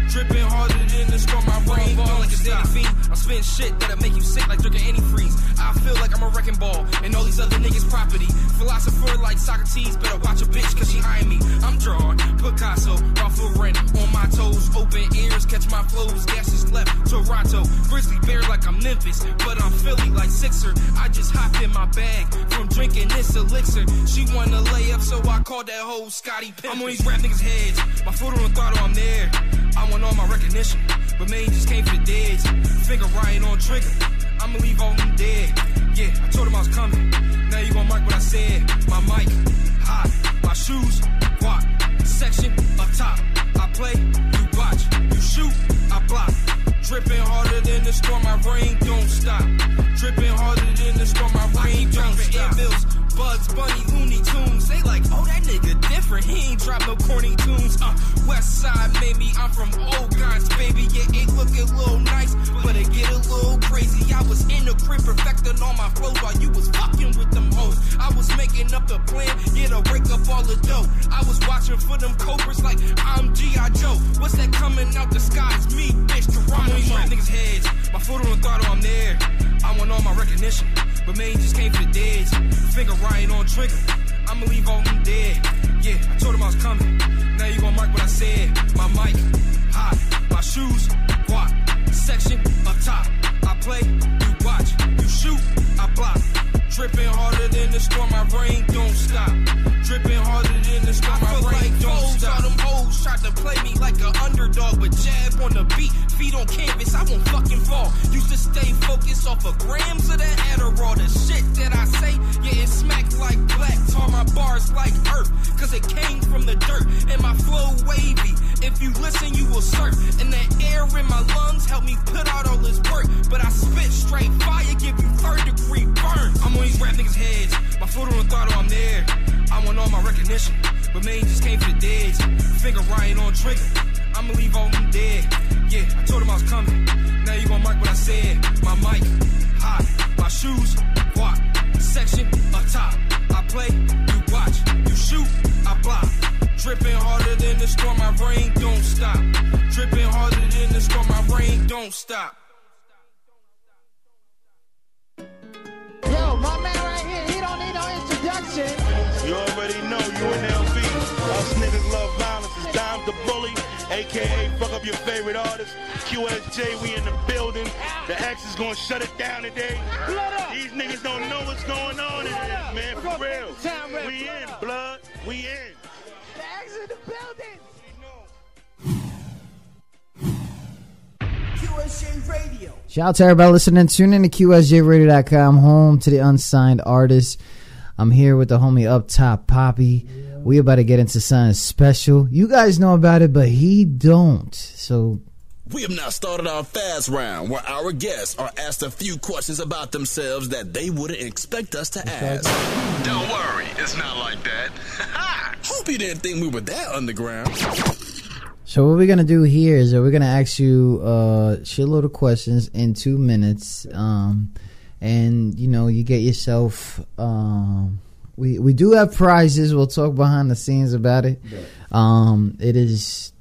Dripping harder than the storm, my rain don't like stop. I'm spitting shit that'll make you sick like drinking antifreeze. I feel like I'm a wrecking ball and all these other niggas' property. Philosopher like Socrates, better watch a bitch cause she eyeing me. I'm drawing Picasso, Ralph Lauren on my toes. Open ears, catch my flows. Gases left, Toronto. Grizzly bear like I'm Memphis, but I'm Philly like Sixer. I just hopped in my bag from drinking this elixir. She wanna lay up, so I called that hoe Scottie Pippen. On these rap niggas' heads. My foot on the throttle, I'm there. I want all my recognition, but man, just came for the deads. Finger riding on trigger. I'ma leave all them dead. Yeah, I told him I was coming. Now you gon' mark what I said. My mic, hot. My shoes, walk. Section, up top. I play, you watch. You shoot, I block. Dripping harder than the storm, my rain don't stop. I'm from old baby. Yeah, it look a little nice, but it get a little crazy. I was in the crib perfecting all my flows while you was fucking with them hoes. I was making up the plan, yeah, to break up all the dough. I was watching for them cobras like I'm G.I. Joe. What's that coming out the sky? It's me, bitch, Toronto. I'm on niggas' heads. My foot on the throttle, I'm there. I want all my recognition, but man, just came for the deads. Finger riding on trigger. I'ma leave all them dead. Yeah, I told him I was coming. Now you gon' mark what I said. My mic, hot. My shoes, walk. Section, up top. I play, you watch. You shoot, I block. Dripping harder than the storm, my rain don't stop. Dripping harder than the storm, my rain like don't stop. All them hoes tried to play me like an underdog, but jab on the beat, feet on canvas, I won't fucking fall. Used to stay focused off of grams of that Adderall. The shit that I say, yeah, it smack like black. Tar my bars like earth, cause it came from the dirt. And my flow wavy. If you listen, you will surf. And the air in my lungs help me put out all this work. But I spit straight fire, give you third degree burn. I'm on these rap niggas' heads. My foot on the throttle, I'm there. I want all my recognition. But man, just came for the deads. Finger riding on trigger. I'ma leave all them dead. Yeah, I told him I was coming. Now you gon' mark what I said. My mic, hot. My shoes, walk. Section, up top. I play, you watch. You shoot, I block. Dripping harder than the storm, my rain don't stop. Dripping harder than the storm, my rain don't stop. Yo, my man right here, he don't need no introduction. You already know you and LB. Us niggas love violence. It's Dime the Bully, aka fuck up your favorite artist. QSJ, we in the building. The X is gonna shut it down today. These niggas don't know what's going on in this, man. For real. We in, blood. We in. The X in the building. QSJ Radio. Shout out to everybody listening. Tune in to QSJRadio.com, home to the unsigned artists. I'm here with the homie up top, Poppy. We about to get into something special. You guys know about it, but he don't. So We have now started our fast round where our guests are asked a few questions about themselves that they wouldn't expect us to ask. Don't worry, it's not like that. Hope you didn't think we were that underground. So what we're gonna do here is that we're gonna ask you a shitload of questions in two minutes, um, and you know you get yourself. Um, we we do have prizes. We'll talk behind the scenes about it. Um, it is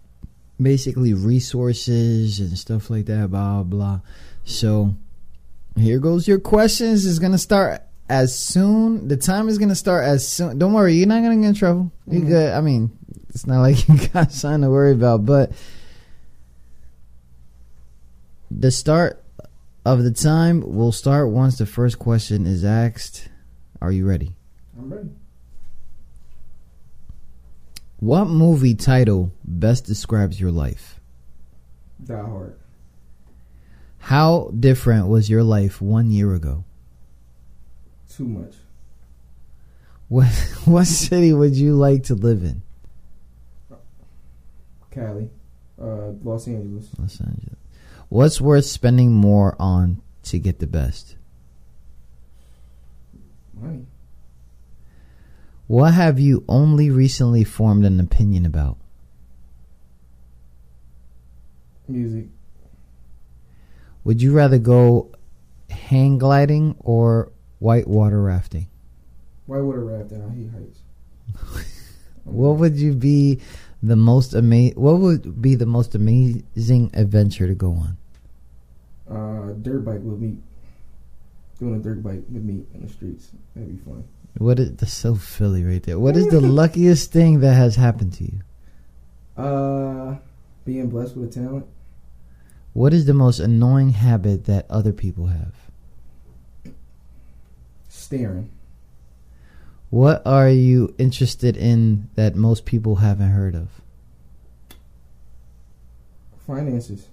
basically resources and stuff like that. Blah blah. So here goes your questions. It's gonna start as soon. The time is gonna start as soon. Don't worry, you're not gonna get in trouble. You Mhm. good? I mean, it's not like you got something to worry about. But the start of the time will start once the first question is asked. Are you ready? I'm ready. What movie title best describes your life? Die Hard. How different was your life one year ago? Too much. What what city would you like to live in? Cali. Uh, Los Angeles. Los Angeles. What's worth spending more on to get the best? Money. What have you only recently formed an opinion about? Music. Would you rather go hang gliding or whitewater rafting? Whitewater rafting. I hate heights. What would you be the most ama- what would be the most amazing adventure to go on? Uh, dirt bike with me. Doing a dirt bike with me in the streets. That'd be fun. What is that's so Philly right there? What is the luckiest thing that has happened to you? Uh, being blessed with a talent. What is the most annoying habit that other people have? Staring. What are you interested in that most people haven't heard of? Finances.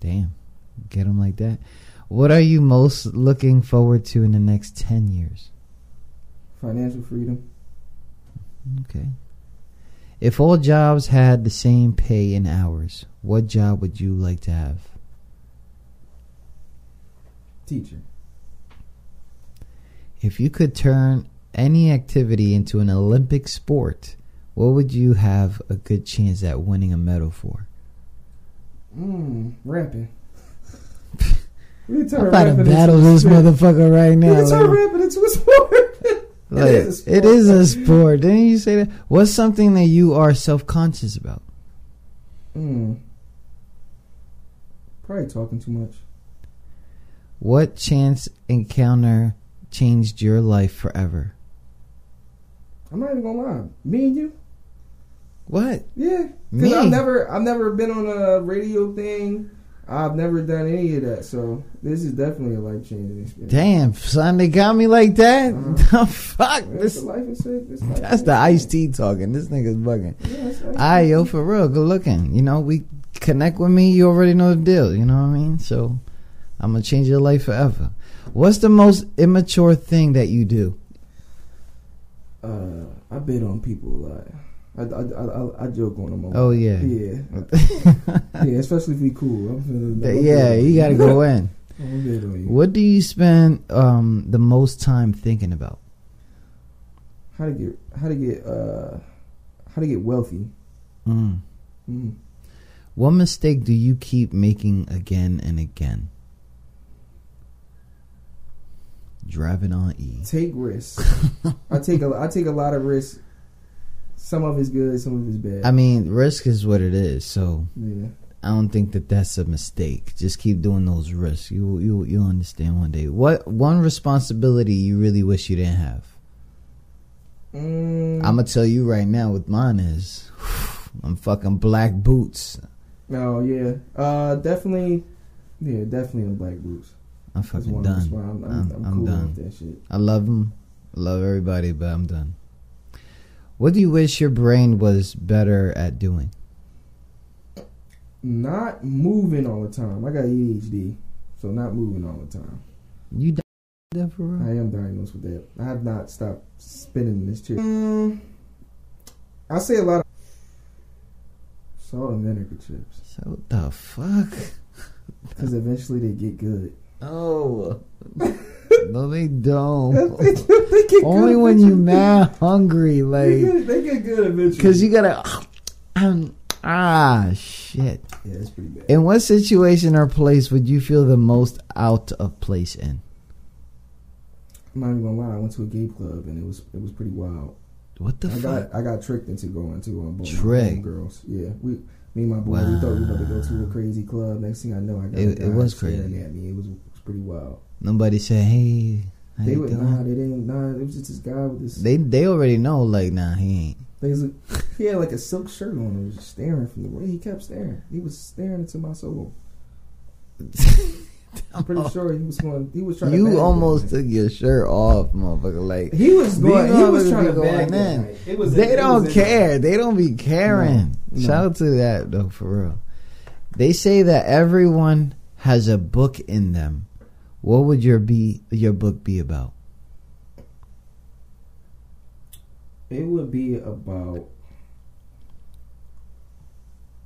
Damn, get them like that. What are you most looking forward to in the next 10 years? Financial freedom. Okay. If all jobs had the same pay and hours, what job would you like to have? Teacher. If you could turn any activity into an Olympic sport, what would you have a good chance at winning a medal for? Mmm, rapping. we can turn I'm about to battle this motherfucker right We now. can turn like- rapping into a sport. Like, it is a sport. It is a sport. Didn't you say that? What's something that you are self conscious about? Hmm. Probably talking too much. What chance encounter changed your life forever? I'm not even gonna lie. Me and you. What? Yeah. Because I've never, I've never been on a radio thing. I've never done any of that. So this is definitely a life changing experience. Damn, son, they got me like that? The fuck? That's This, the life and shit. This that's the Ice-T talking. This nigga's bugging. Yeah, that's Ice-T. Yo, for real, good looking. You know, we connect with me, you already know the deal. You know what I mean? So, I'm gonna change your life forever. What's the most immature thing that you do? Uh, I bid on people a lot. I, I, I, I, joke on lot. Oh, yeah. Yeah. yeah, especially if we cool. I'm feeling, I'm yeah, you gotta go in. I'm gonna bid on you. What do you spend um, the most time thinking about? How to get how to get uh how to get wealthy. Mm. Mm. What mistake do you keep making again and again? Driving on E. Take risks. I take a I take a lot of risks. Some of it's good, some of it's bad. I mean, risk is what it is. So yeah. I don't think that that's a mistake. Just keep doing those risks. You you you'll understand one day. What one responsibility you really wish you didn't have? Mm, I'm gonna tell you right now what mine is. I'm fucking black boots. no, yeah. Uh, definitely. Yeah, definitely on black boots. I'm fucking one of the done. I'm, I'm, I'm, I'm, cool done. with that shit. I love them. I love everybody, but I'm done. What do you wish your brain was better at doing? Not moving all the time. I got ADHD, so not moving all the time. You That for real? I am diagnosed with that. I have not stopped spinning this chair. Mm, I say a lot of salt and vinegar chips. So what the fuck? Because eventually they get good. Oh. no, they don't. they get Only good when eventually. you mad hungry, They like, get, they get good eventually. because you gotta. Um, ah, shit. yeah, it's pretty bad. In what situation or place would you feel the most out of place in? I'm not even gonna lie. I went to a gay club and it was it was pretty wild. What the I fuck? got I got tricked into going to on both Tricked? girls. Yeah, we me and my boy we thought we were about to go to a crazy club. Next thing I know, I got It- it was crazy. at me. It was, it was pretty wild. Nobody said, "Hey, how They you would doing?" nah, they didn't nah. It was just this guy with this. They they already know, like, nah, he ain't. They was, he had like a silk shirt on. He was just staring from the way he kept staring. He was staring into my soul. I'm pretty oh. sure he was going. He was trying. You bag almost me. took your shirt off, motherfucker. Like He was going. these He was motherfuckers trying be to bag going that in. It was. They it don't was- care. They don't be caring. No, no. Shout out to that though, for real. They say that everyone has a book in them. What would your be your book be about? It would be about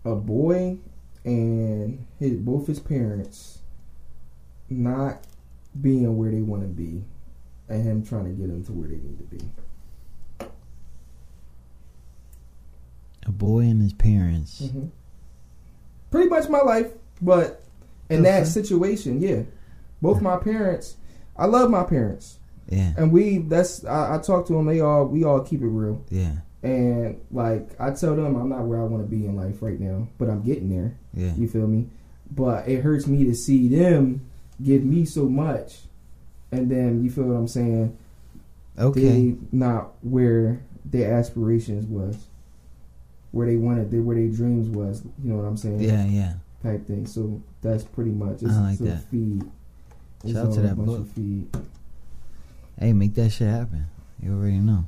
a boy and his both his parents not being where they want to be, and him trying to get them to where they need to be. A boy and his parents. Mm-hmm. Pretty much my life, but in that situation, yeah, both my parents. I love my parents, Yeah, and we. That's I, I talk to them. They all we all keep it real. yeah, And like I tell them, I'm not where I want to be in life right now, but I'm getting there. yeah. You feel me? But it hurts me to see them give me so much, and then you feel what I'm saying? Okay. They not where their aspirations was, where they wanted, where their dreams was. You know what I'm saying? Yeah, yeah. Type thing. So that's pretty much. It's, I like that. feed. Shout out to that book. Hey, make that shit happen. You already know.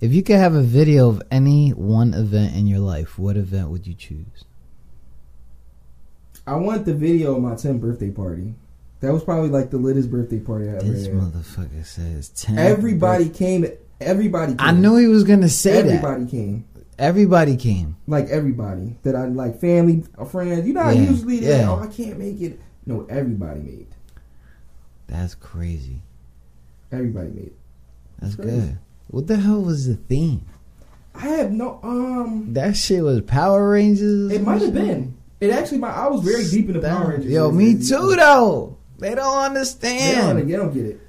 If you could have a video of any one event in your life, what event would you choose? I want the video of my 10th birthday party. That was probably like the littest birthday party I ever This had. motherfucker says ten. Everybody came. Everybody. Came. I knew he was gonna say that. everybody came. Everybody came. Like everybody that I like, family, friends. You know, how Yeah, usually they, yeah. oh, I can't make it. No, everybody made. That's crazy. Everybody made. it. That's good. What the hell was the theme? I have no. Um, That shit was Power Rangers. it might have been. It actually, my I was very deep in the Power Rangers. Yo, me too though. They don't They don't, understand. they don't get it.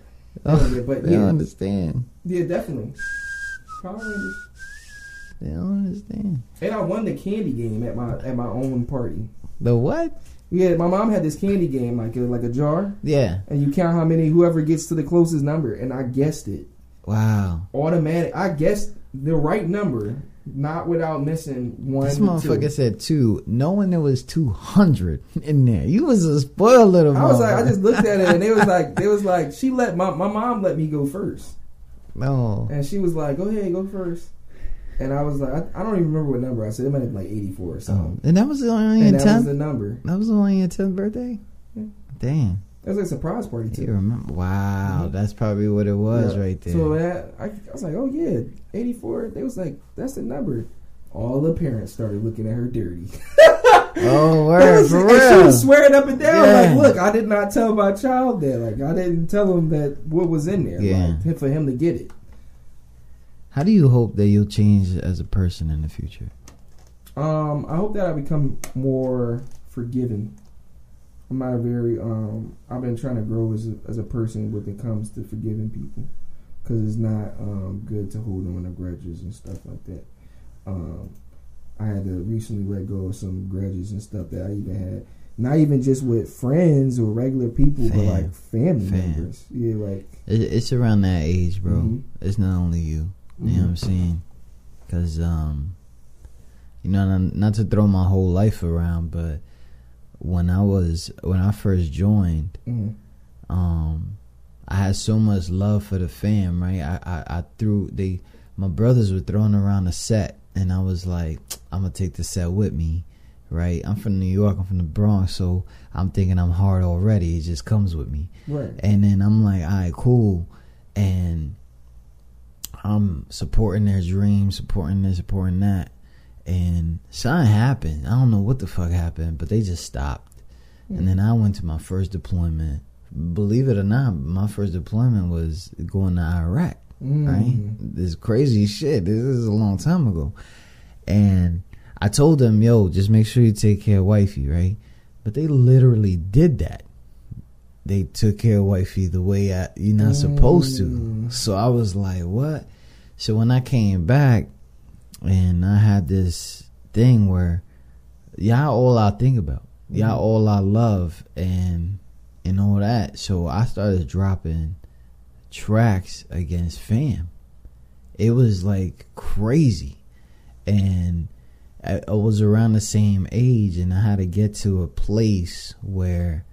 They don't get it, but they yeah, don't understand. yeah, definitely. Power Rangers. They don't understand. And I won the candy game at my at my own party. The what? Yeah, my mom had this candy game like a, like a jar, Yeah. and you count how many whoever gets to the closest number, and I guessed it Wow. automatic. I guessed the right number, not without missing one. This motherfucker two. said two, knowing there was two hundred in there. You was a spoiled little. I was like, I just looked at it, and it was like, they was like, she let my my mom let me go first, no. and she was like, go ahead, go first. And I was like, I, I don't even remember what number I said. It might have been like eighty four or Oh, something. and that was only and that was the number. That was only your tenth birthday. Yeah. Damn. It was like a surprise party too. You remember? Wow, Mhm. that's probably what it was Yeah. right there. So that I, I was like, oh yeah, eighty four. They was like, that's the number. All the parents started looking at her dirty. oh, word was- for and She was swearing up and down, Yeah. like, look, I did not tell my child that. Like, I didn't tell him that what was in there. Yeah. Like, for him to get it. How do you hope that you'll change as a person in the future? Um, I hope that I become more forgiving. I'm not a very um. I've been trying to grow as a, as a person when it comes to forgiving people, because it's not um good to hold on to grudges and stuff like that. Um, I had to recently let go of some grudges and stuff that I even had. Not even just with friends or regular people, but like family Fam. members. Yeah, like it's around that age, bro. Mhm. It's not only you. You know what I'm saying? Because, um, you know, not, not to throw my whole life around, but when I was when I first joined, Mhm. um, I had so much love for the fam. Right? I, I I threw they my brothers were throwing around a set, and I was like, I'm gonna take the set with me. right? I'm from New York. I'm from the Bronx, so I'm thinking I'm hard already. It just comes with me. Right. And then I'm like, all right, cool. And I'm supporting their dreams, supporting this, supporting that. And something happened. I don't know what the fuck happened, but they just stopped. And then I went to my first deployment. Believe it or not, my first deployment was going to Iraq. Mm. Right? This crazy shit. This is a long time ago. And I told them, yo, just make sure you take care of wifey, right? But they literally did that. They took care of wifey the way I, you're not supposed to. Mm. So I was like, what? So when I came back and I had this thing where y'all all I think about. Y'all mm. all I love and and all that. So I started dropping tracks against fam. It was like crazy. And I, I was around the same age and I had to get to a place where,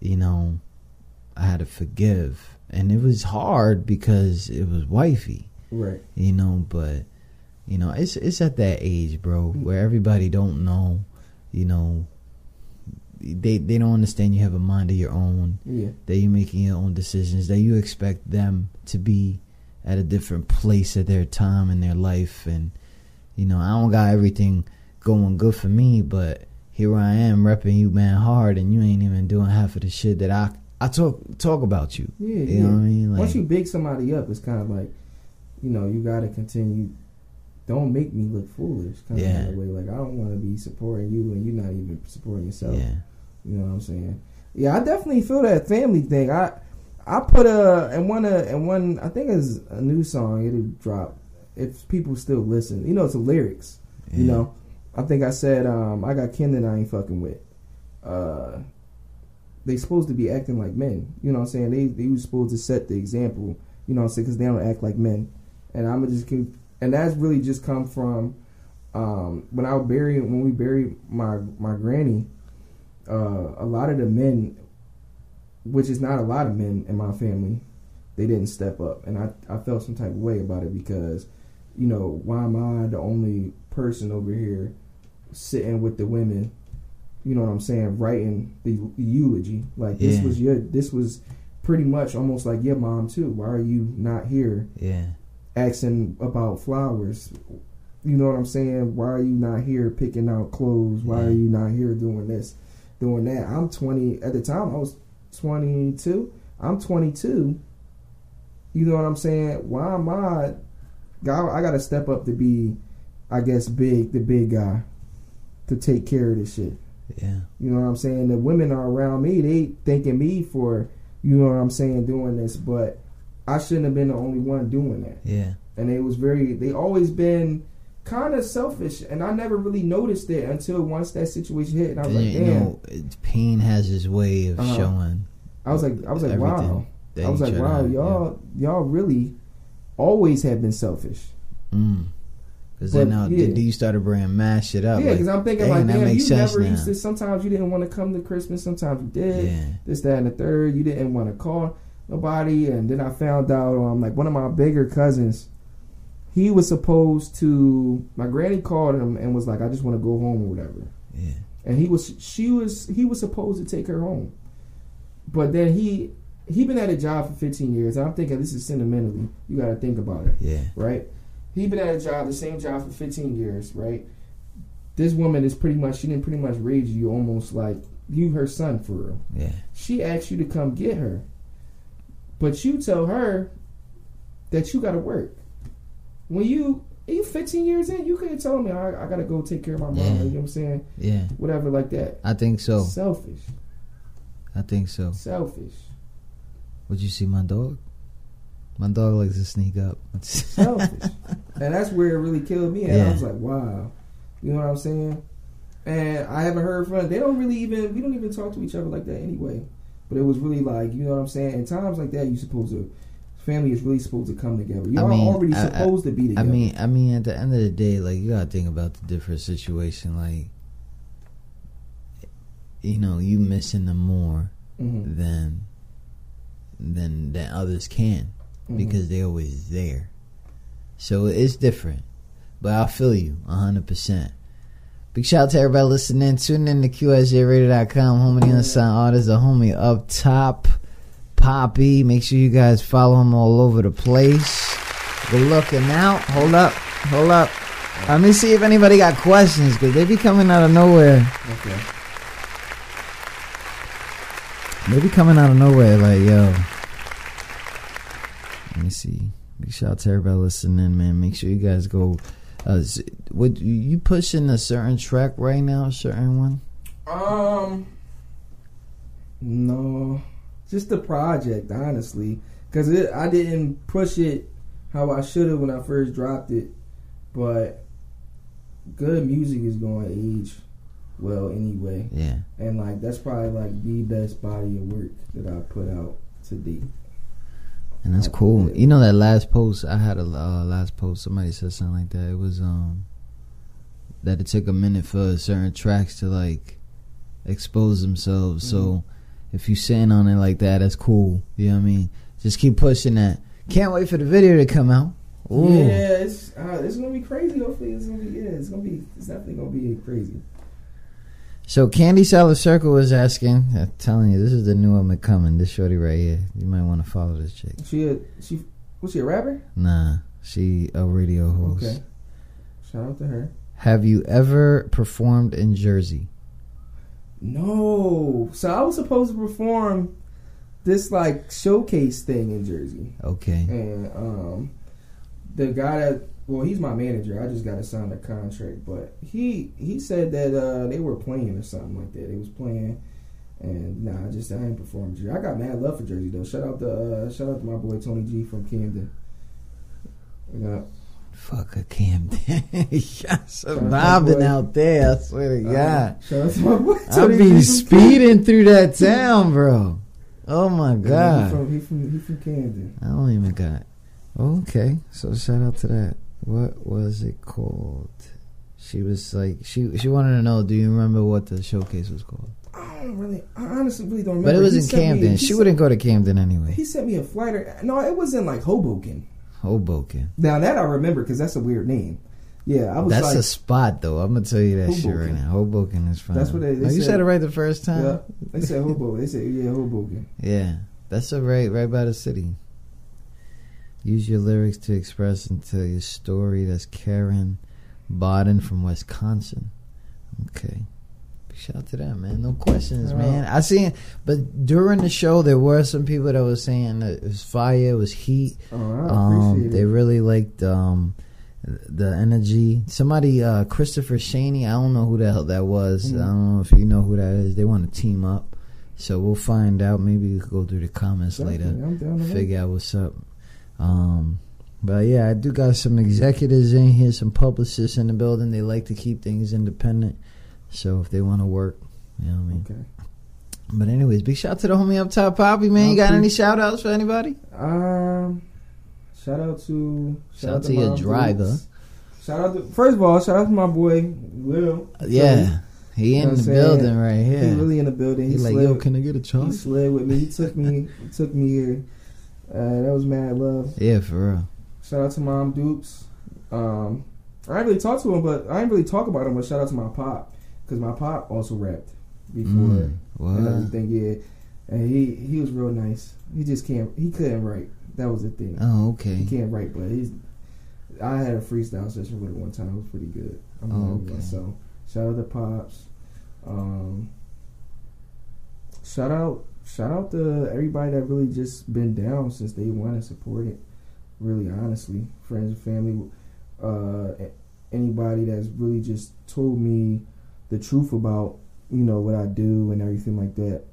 you know, I had to forgive. And it was hard because it was wifey Right. you know but you know it's it's at that age bro where everybody don't know you know they they don't understand you have a mind of your own Yeah. that you're making your own decisions that you expect them to be at a different place at their time in their life and you know I don't got everything going good for me but here I am repping you man hard and you ain't even doing half of the shit that I I talk talk about you Yeah, you yeah. know what I mean Once you big somebody up, it's kind of like, you know, you got to continue. Don't make me look foolish. Kind Yeah. of way. Like I don't want to be supporting you and you're not even supporting yourself. yeah You know what I'm saying? Yeah, I definitely feel that family thing. I I put a and one uh and one I think it's a new song. It'll drop if people still listen. You know, it's the lyrics. You know, I think I said um I got kin that I ain't fucking with. Uh, they supposed to be acting like men. You know what I'm saying? They they was supposed to set the example. You know what I'm saying? Because they don't act like men. And I'm gonna just keep. And that's really just come from um when I bury when we buried my my granny uh, a lot of the men, which is not a lot of men in my family, they didn't step up, and I I felt some type of way about it because, you know, why am I the only person over here sitting with the women? You know what I'm saying? Writing the eulogy like this Yeah. was your this was pretty much almost like your mom too. Why are you not here yeah asking about flowers? You know what I'm saying? Why are you not here picking out clothes? Why are you not here doing this, doing that? I'm 20 at the time. I was 22. I'm 22. You know what I'm saying? Why am I? God, I got to step up to be, I guess, big, the big guy, to take care of this shit. yeah You know what I'm saying? The women are around me. They thanking me for, you know what I'm saying, doing this. But I shouldn't have been the only one doing that yeah and they was very they always been kind of selfish and i never really noticed it until once that situation hit and i was And, like you damn know, pain has its way of Uh-huh. showing. i was like i was like wow i was like wow y'all y'all really always have been selfish Mm. Because then But, now, yeah. then you started bringing mad shit up. yeah like, because i'm thinking dang, like that damn makes you sense never now. used to sometimes you didn't want to come to christmas sometimes you did Yeah, this that and the third you didn't want to call nobody and then i found out um like one of my bigger cousins he was supposed to my granny called him and was like i just want to go home or whatever yeah, and he was she was he was supposed to take her home but then he he been at a job for 15 years and i'm thinking this is sentimentally you got to think about it yeah, right he been at a job the same job for 15 years right this woman is pretty much she didn't pretty much raise you almost like you her son for real yeah, she asked you to come get her but you tell her that you got to work when you you 15 years in you could have told me I, I gotta go take care of my mom Yeah. you know what i'm saying yeah. whatever like that I think so. selfish I think so. selfish Would you see my dog? My dog likes to sneak up. selfish. and that's where it really killed me. And I was like, wow. You know what I'm saying? And I haven't heard from they don't really even we don't even talk to each other like that anyway. But it was really like, you know what I'm saying? In times like that you're supposed to family is really supposed to come together. Y'all I mean, already I- I- supposed to be I mean, I mean, at the end of the day, like you gotta think about the different situation. Like, you know, you missing them more Mhm. than than than others can Mhm. because they're always there. So it's different, but I feel you a hundred percent Big shout out to everybody listening. Tune in to QSJRadio.com. Home of the unsigned artists, the homie up top, Poppy. Make sure you guys follow him all over the place. Good looking out. Hold up. Hold up. Let me see if anybody got questions because they be coming out of nowhere. Okay. They be coming out of nowhere like, yo. Let me see. Big shout out to everybody listening, man. Make sure you guys go. Uh, would you- pushing a certain track right now? A certain one? Um, no, just the project, honestly, because I didn't push it how I should have when I first dropped it. But good music is going to age well anyway, Yeah. and like that's probably like the best body of work that I put out to date. And that's cool. You know that last post I had a uh, last post. Somebody said something like that. It was um that it took a minute for certain tracks to like expose themselves. So if you sitting on it like that, that's cool. You know what I mean? Just keep pushing that. Can't wait for the video to come out. Ooh. Yeah, it's uh, it's gonna be crazy. Hopefully, it's gonna be yeah, it's gonna be it's definitely gonna be crazy. So Candy Solid Circle was asking, I'm telling you, this is the new one coming. This shorty right here. You might want to follow this chick. She a, she was she a rapper? Nah, she a radio host. Okay, shout out to her. Have you ever performed in Jersey? No. So I was supposed to perform this like showcase thing in Jersey. Okay. And um the guy that well, he's my manager. I just got to sign a contract, but he he said that uh they were playing or something like that. They was playing and nah, I just I ain't performed Jersey. I got mad love for Jersey though. Shout out to uh, shout out to my boy Tony G from Camden. Yeah. Fuck a Camden. Shout out I'm to my bobbing boy. out there. I swear to Uh, God. shout out to my boy I'll Tony G be speeding through that town, bro. Oh my Yeah, he God. from he from he from Camden. I don't even got. Okay, so shout out to that. What was it called? She was like, she she wanted to know. Do you remember what the showcase was called? I don't really, I honestly really don't remember. But it was He in me- Camden. he she sent- wouldn't go to Camden anyway. He sent me a flighter. No, it was in like Hoboken. Hoboken. Now that I remember because that's a weird name. Yeah, I was That's like, a spot, though. I'm gonna tell you that shit right now. Hoboken is fine. That's what they- they Oh, you said. said it right the first time. yeah, they said Hoboken. They said yeah, Hoboken. Yeah, that's a right right by the city. Use your lyrics to express and tell your story. That's Karen Bodden from Wisconsin. Okay. Shout out to them, man. No questions, man. I seen, but during the show there were some people that was saying that it was fire, it was heat. Oh, I Um, they really liked um, the energy. Somebody, uh, Christopher Shaney, I don't know who the hell that was. Mhm. I don't know if you know who that is. They want to team up. So we'll find out. Maybe we could go through the comments later. Definitely, I'm down to that. Figure out what's up. Um, but yeah, I do got some executives in here, some publicists in the building. They like to keep things independent. So if they want to work, you know what I mean. Okay. But anyways, big shout out to the homie up top, Poppy man. You got any shout outs for anybody? Um, shout out to Shout out to your driver. Boots. Shout out to first of all, shout out to my boy Will. Yeah, he You in the building right here. He really in the building. He like, slid- yo, can I get a He slid with me. He took me. he took me here. Uh, that was mad love. Yeah, for real. Shout out to Mom Dukes. Um, I didn't really talk to him, but I didn't really talk about him. But shout out to my pop because my pop also rapped before Mm, what? and everything. Yeah, and he he was real nice. He just can't. He couldn't write. That was the thing. Oh, okay. He can't write, but he's. I had a freestyle session with him one time. It was pretty good. I'm Oh, oh, okay. So shout out to pops. Um, shout out, shout out to everybody that really just been down since day one and supported. Really, honestly, friends and family, uh, anybody that's really just told me the truth about you know what I do and everything like that.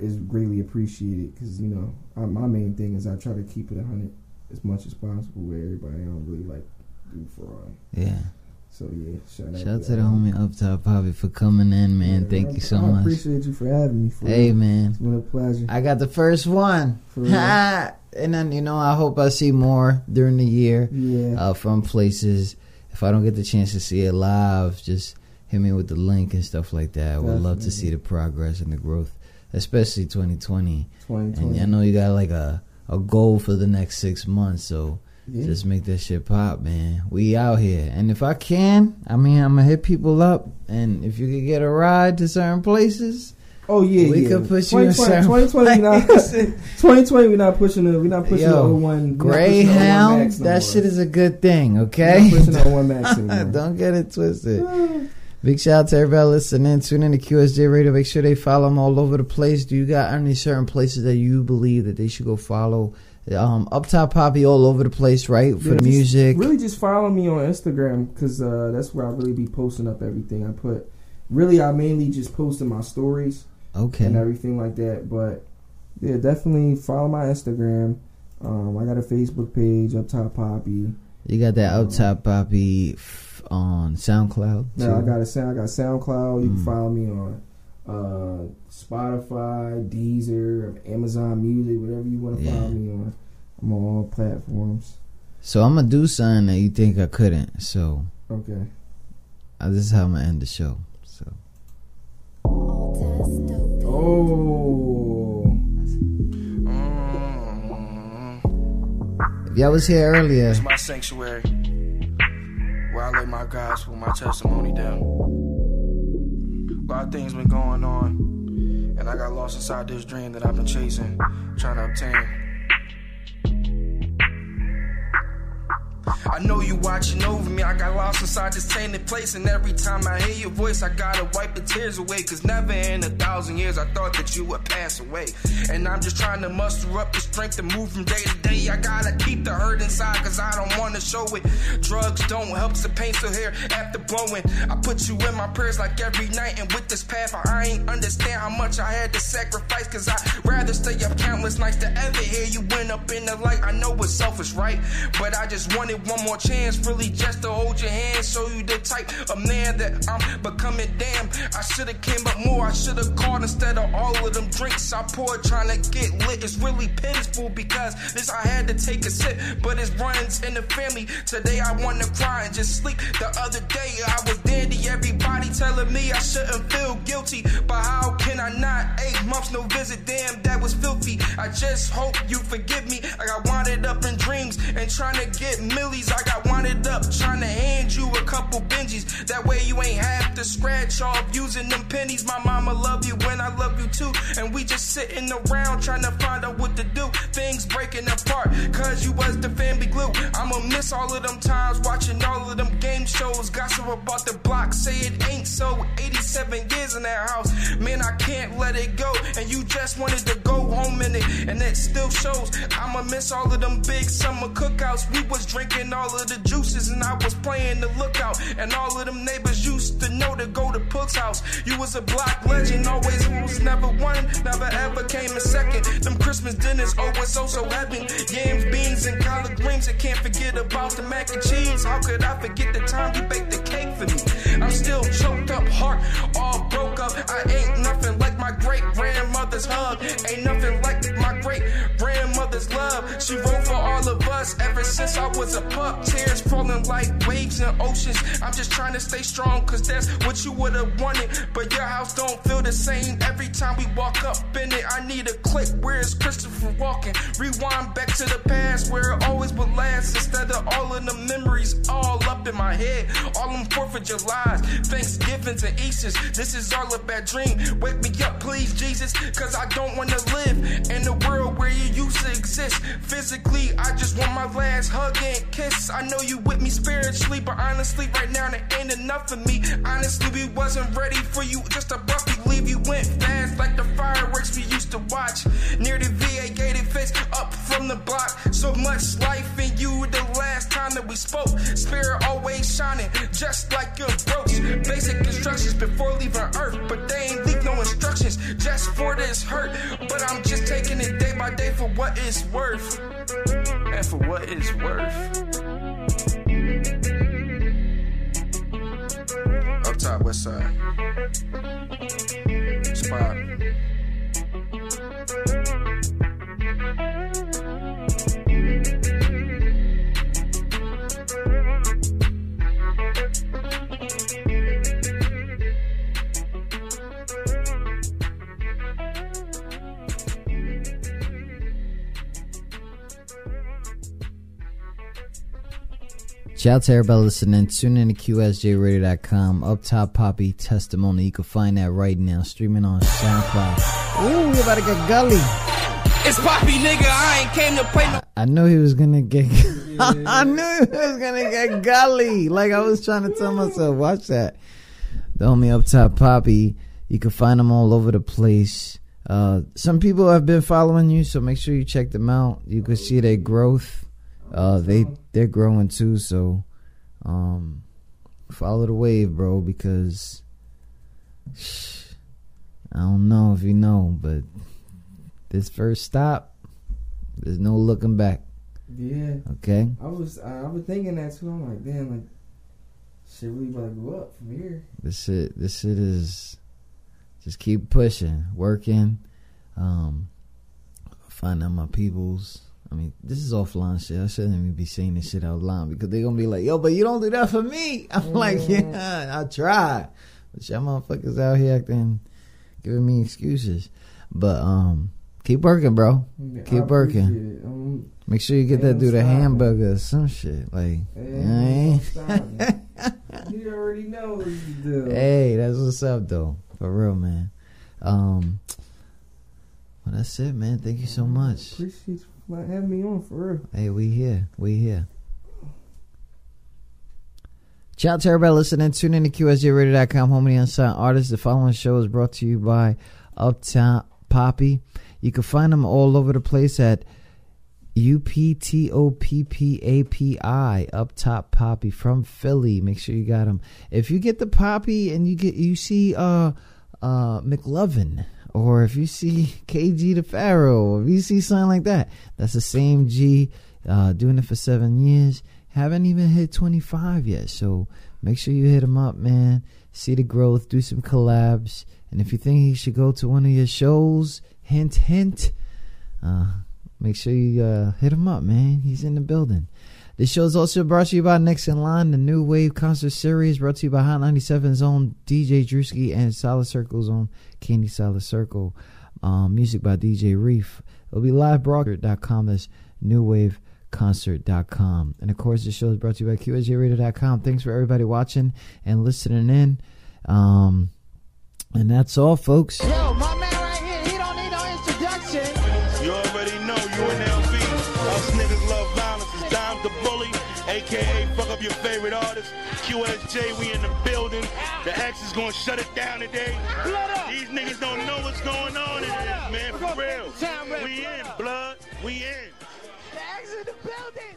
Is greatly appreciated because you know I, my main thing is I try to keep it hundred as much as possible with everybody. I don't really like do fraud. Yeah. So yeah, shout out. Shout out to the homie up top, Poppy, for coming in, man. Yeah, Thank I- you so I much. appreciate you for having me. For Hey, real. man. it's been a pleasure. I got the first one. And then, you know, I hope I see more during the year Yeah. uh, from places. If I don't get the chance to see it live, just hit me with the link and stuff like that. I would love to see the progress and the growth, especially 2020. 2020. And I know you got like a, a goal for the next six months, so Yeah. Just make that shit pop, man. We out here, and if I can, I mean, I'm gonna hit people up, and if you could get a ride to certain places, Oh yeah, We yeah. could put you in 2020, certain 2020, we not, places. 2020, we're not pushing the, we're not pushing yo, 01. we're not pushing the 01 Greyhound, no that more. shit is a good thing, okay? pushing the 01 Max. Don't get it twisted. Big shout out to everybody listening. Tune in to QSJ Radio. Make sure they follow them all over the place. Do you got any certain places that you believe that they should go follow? Um, up top poppy all over the place, right? For Yeah, the music. Really, just follow me on Instagram because uh, that's where I really be posting up everything I put. Really, I mainly just posting my stories Okay. and everything like that. But yeah, definitely follow my Instagram. Um, I got a Facebook page, Up Top Poppy. You got that up top poppy f- on SoundCloud. Now too. I got a sound. I got SoundCloud. You Mm. can follow me on uh, Spotify, Deezer, Amazon Music, whatever you want to Yeah. follow me on. I'm on all platforms. So I'm gonna do something that you think I couldn't. So Okay. uh, this is how I'm gonna end the show. So Oh. if y'all was here earlier, It's my sanctuary where I lay my gospel, my testimony down. A lot of things been going on, and I got lost inside this dream that I've been chasing, trying to obtain. I know you watching over me. I got lost inside this tainted place, and every time I hear your voice, I gotta wipe the tears away. Cause never in a thousand years I thought that you would pass away. And I'm just trying to muster up strength to move from day to day. I gotta keep the hurt inside, cause I don't wanna show it. Drugs don't help, the pain still here after blowing. I put you in my prayers like every night, and with this path, I ain't understand how much I had to sacrifice. Cause I'd rather stay up countless nights to ever hear you went up in the light. I know it's selfish, right? But I just wanted one more chance, really just to hold your hand, show you the type of man that I'm becoming. Damn, I should've came up more, I should've called instead of all of them drinks I poured trying to get lit. It's really pitiful because this I had to take a sip, but it's runs in the family. Today I wanna cry and just sleep. The other day I was dandy, everybody telling me I shouldn't feel guilty, but how can I not? Eight months no visit, damn, that was filthy. I just hope you forgive me. I got wanted up in dreams and trying to get millies. I got wanted up trying to hand you a couple Benjis. That way you ain't have to scratch off using them pennies. My mama love you when I love you too. And we just sitting around trying to find out what to do. Things breaking apart, cause you was the family glue. I'ma miss all of them times watching all of them game shows. Gossip about the block, say it ain't so. 87 years in that house, man, I can't let it go. And you just wanted to go home in it, and it still shows. I'ma miss all of them big summer cookouts. We was drinking all of the juices, and I was playing the lookout. And all of them neighbors used to know to go to Pook's house. You was a block legend, always was never one, never ever came in second. Them Christmas dinners always so so heaven. Yams, beans, and collard greens. I can't forget about the mac and cheese. How could I forget the time you baked the cake for me? I'm still choked up, heart all broke up. I ain't nothing like my great grandmother's hug. Ain't nothing like my great grandmother's love. She wrote for all of us ever since I was a pup. Tears falling like waves in oceans. I'm just trying to stay strong, cause that's what you would've wanted. But your house don't feel the same every time we walk up in it. I need a click. Where is Christopher Walken? Rewind back to the past where it always would last instead of all of the memories all up in my head. All them 4th of July's, Thanksgivings and Easters. This is all a bad dream. Wake me up, please, Jesus, cause I don't wanna live in a world where you used to exist. Physically, I just want my last hug and kiss. I know you with me spiritually, but honestly, right now, there ain't enough of me. Honestly, we wasn't ready for you. Just abruptly leave. You went fast like the fireworks we used to watch. Near the VA gated fence, up from the block. So much life in you the last time that we spoke. Spirit always shining, just like your brooks. Basic instructions before leaving Earth, but they ain't just for this hurt. But I'm just taking it day by day for what it's worth. And for what it's worth. Up top, west side. Spot. Shout out to everybody listening. Tune in to QSJRadio.com. Up top, Poppy testimony. You can find that right now. Streaming on SoundCloud. Ooh, we about to get gully. It's Poppy, nigga. I ain't came to play no. I knew he was gonna get. I knew he was gonna get gully. Like I was trying to tell myself, watch that. The homie up top, Poppy. You can find them all over the place. Uh, some people have been following you, so make sure you check them out. You can see their growth. Uh, they they're growing too, so um, follow the wave, bro. Because I don't know if you know, but this first stop, there's no looking back. Yeah. Okay. I was I, was thinking that too. I'm like, damn, like shit really about to go up from here. This shit, this shit is just keep pushing, working, um, finding my peoples. I mean, this is offline shit. I shouldn't even be saying this shit out loud because they're gonna be like, "Yo, but you don't do that for me." I'm like, "Yeah, I try," but y'all motherfuckers out here acting, giving me excuses. But um, keep working, bro. Yeah, keep working. Um, Make sure you get that dude a hamburger or some shit. Like, eh? you already know what you do. Hey, that's what's up though. For real, man. Um well that's it, man. Thank you so much. Appreciate you for having me on for real. Hey, we here. We here. Shout out to everybody listening. Tune in to QSJRadio.com, home of the unsigned artists. The following show is brought to you by Up Top Poppy. You can find them all over the place at U P T O P P A P I up top poppy from Philly. Make sure you got them. If you get the poppy and you get you see uh uh McLovin or if you see KG the Pharaoh if you see something like that, that's the same G uh doing it for seven years. Haven't even hit twenty five yet. So make sure you hit him up, man. See the growth, do some collabs. And if you think he should go to one of your shows, hint hint. Uh make sure you uh, hit him up, man. He's in the building. This show is also brought to you by Next in Line, the new wave concert series brought to you by Hot 97's own DJ Drewski and Solid Circle's own Candy Solid Circle. Um, music by DJ Reef. It'll be live broadcast.com. That's newwaveconcert.com. And of course, the show is brought to you by QSJRadio.com. Thanks for everybody watching and listening in. Um, and that's all, folks. Up your favorite artist. QSJ, we in the building. The X is gonna shut it down today. These niggas don't know what's going on in this, man. For real. We in, blood. We in. The X in the building.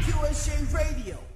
QSJ Radio.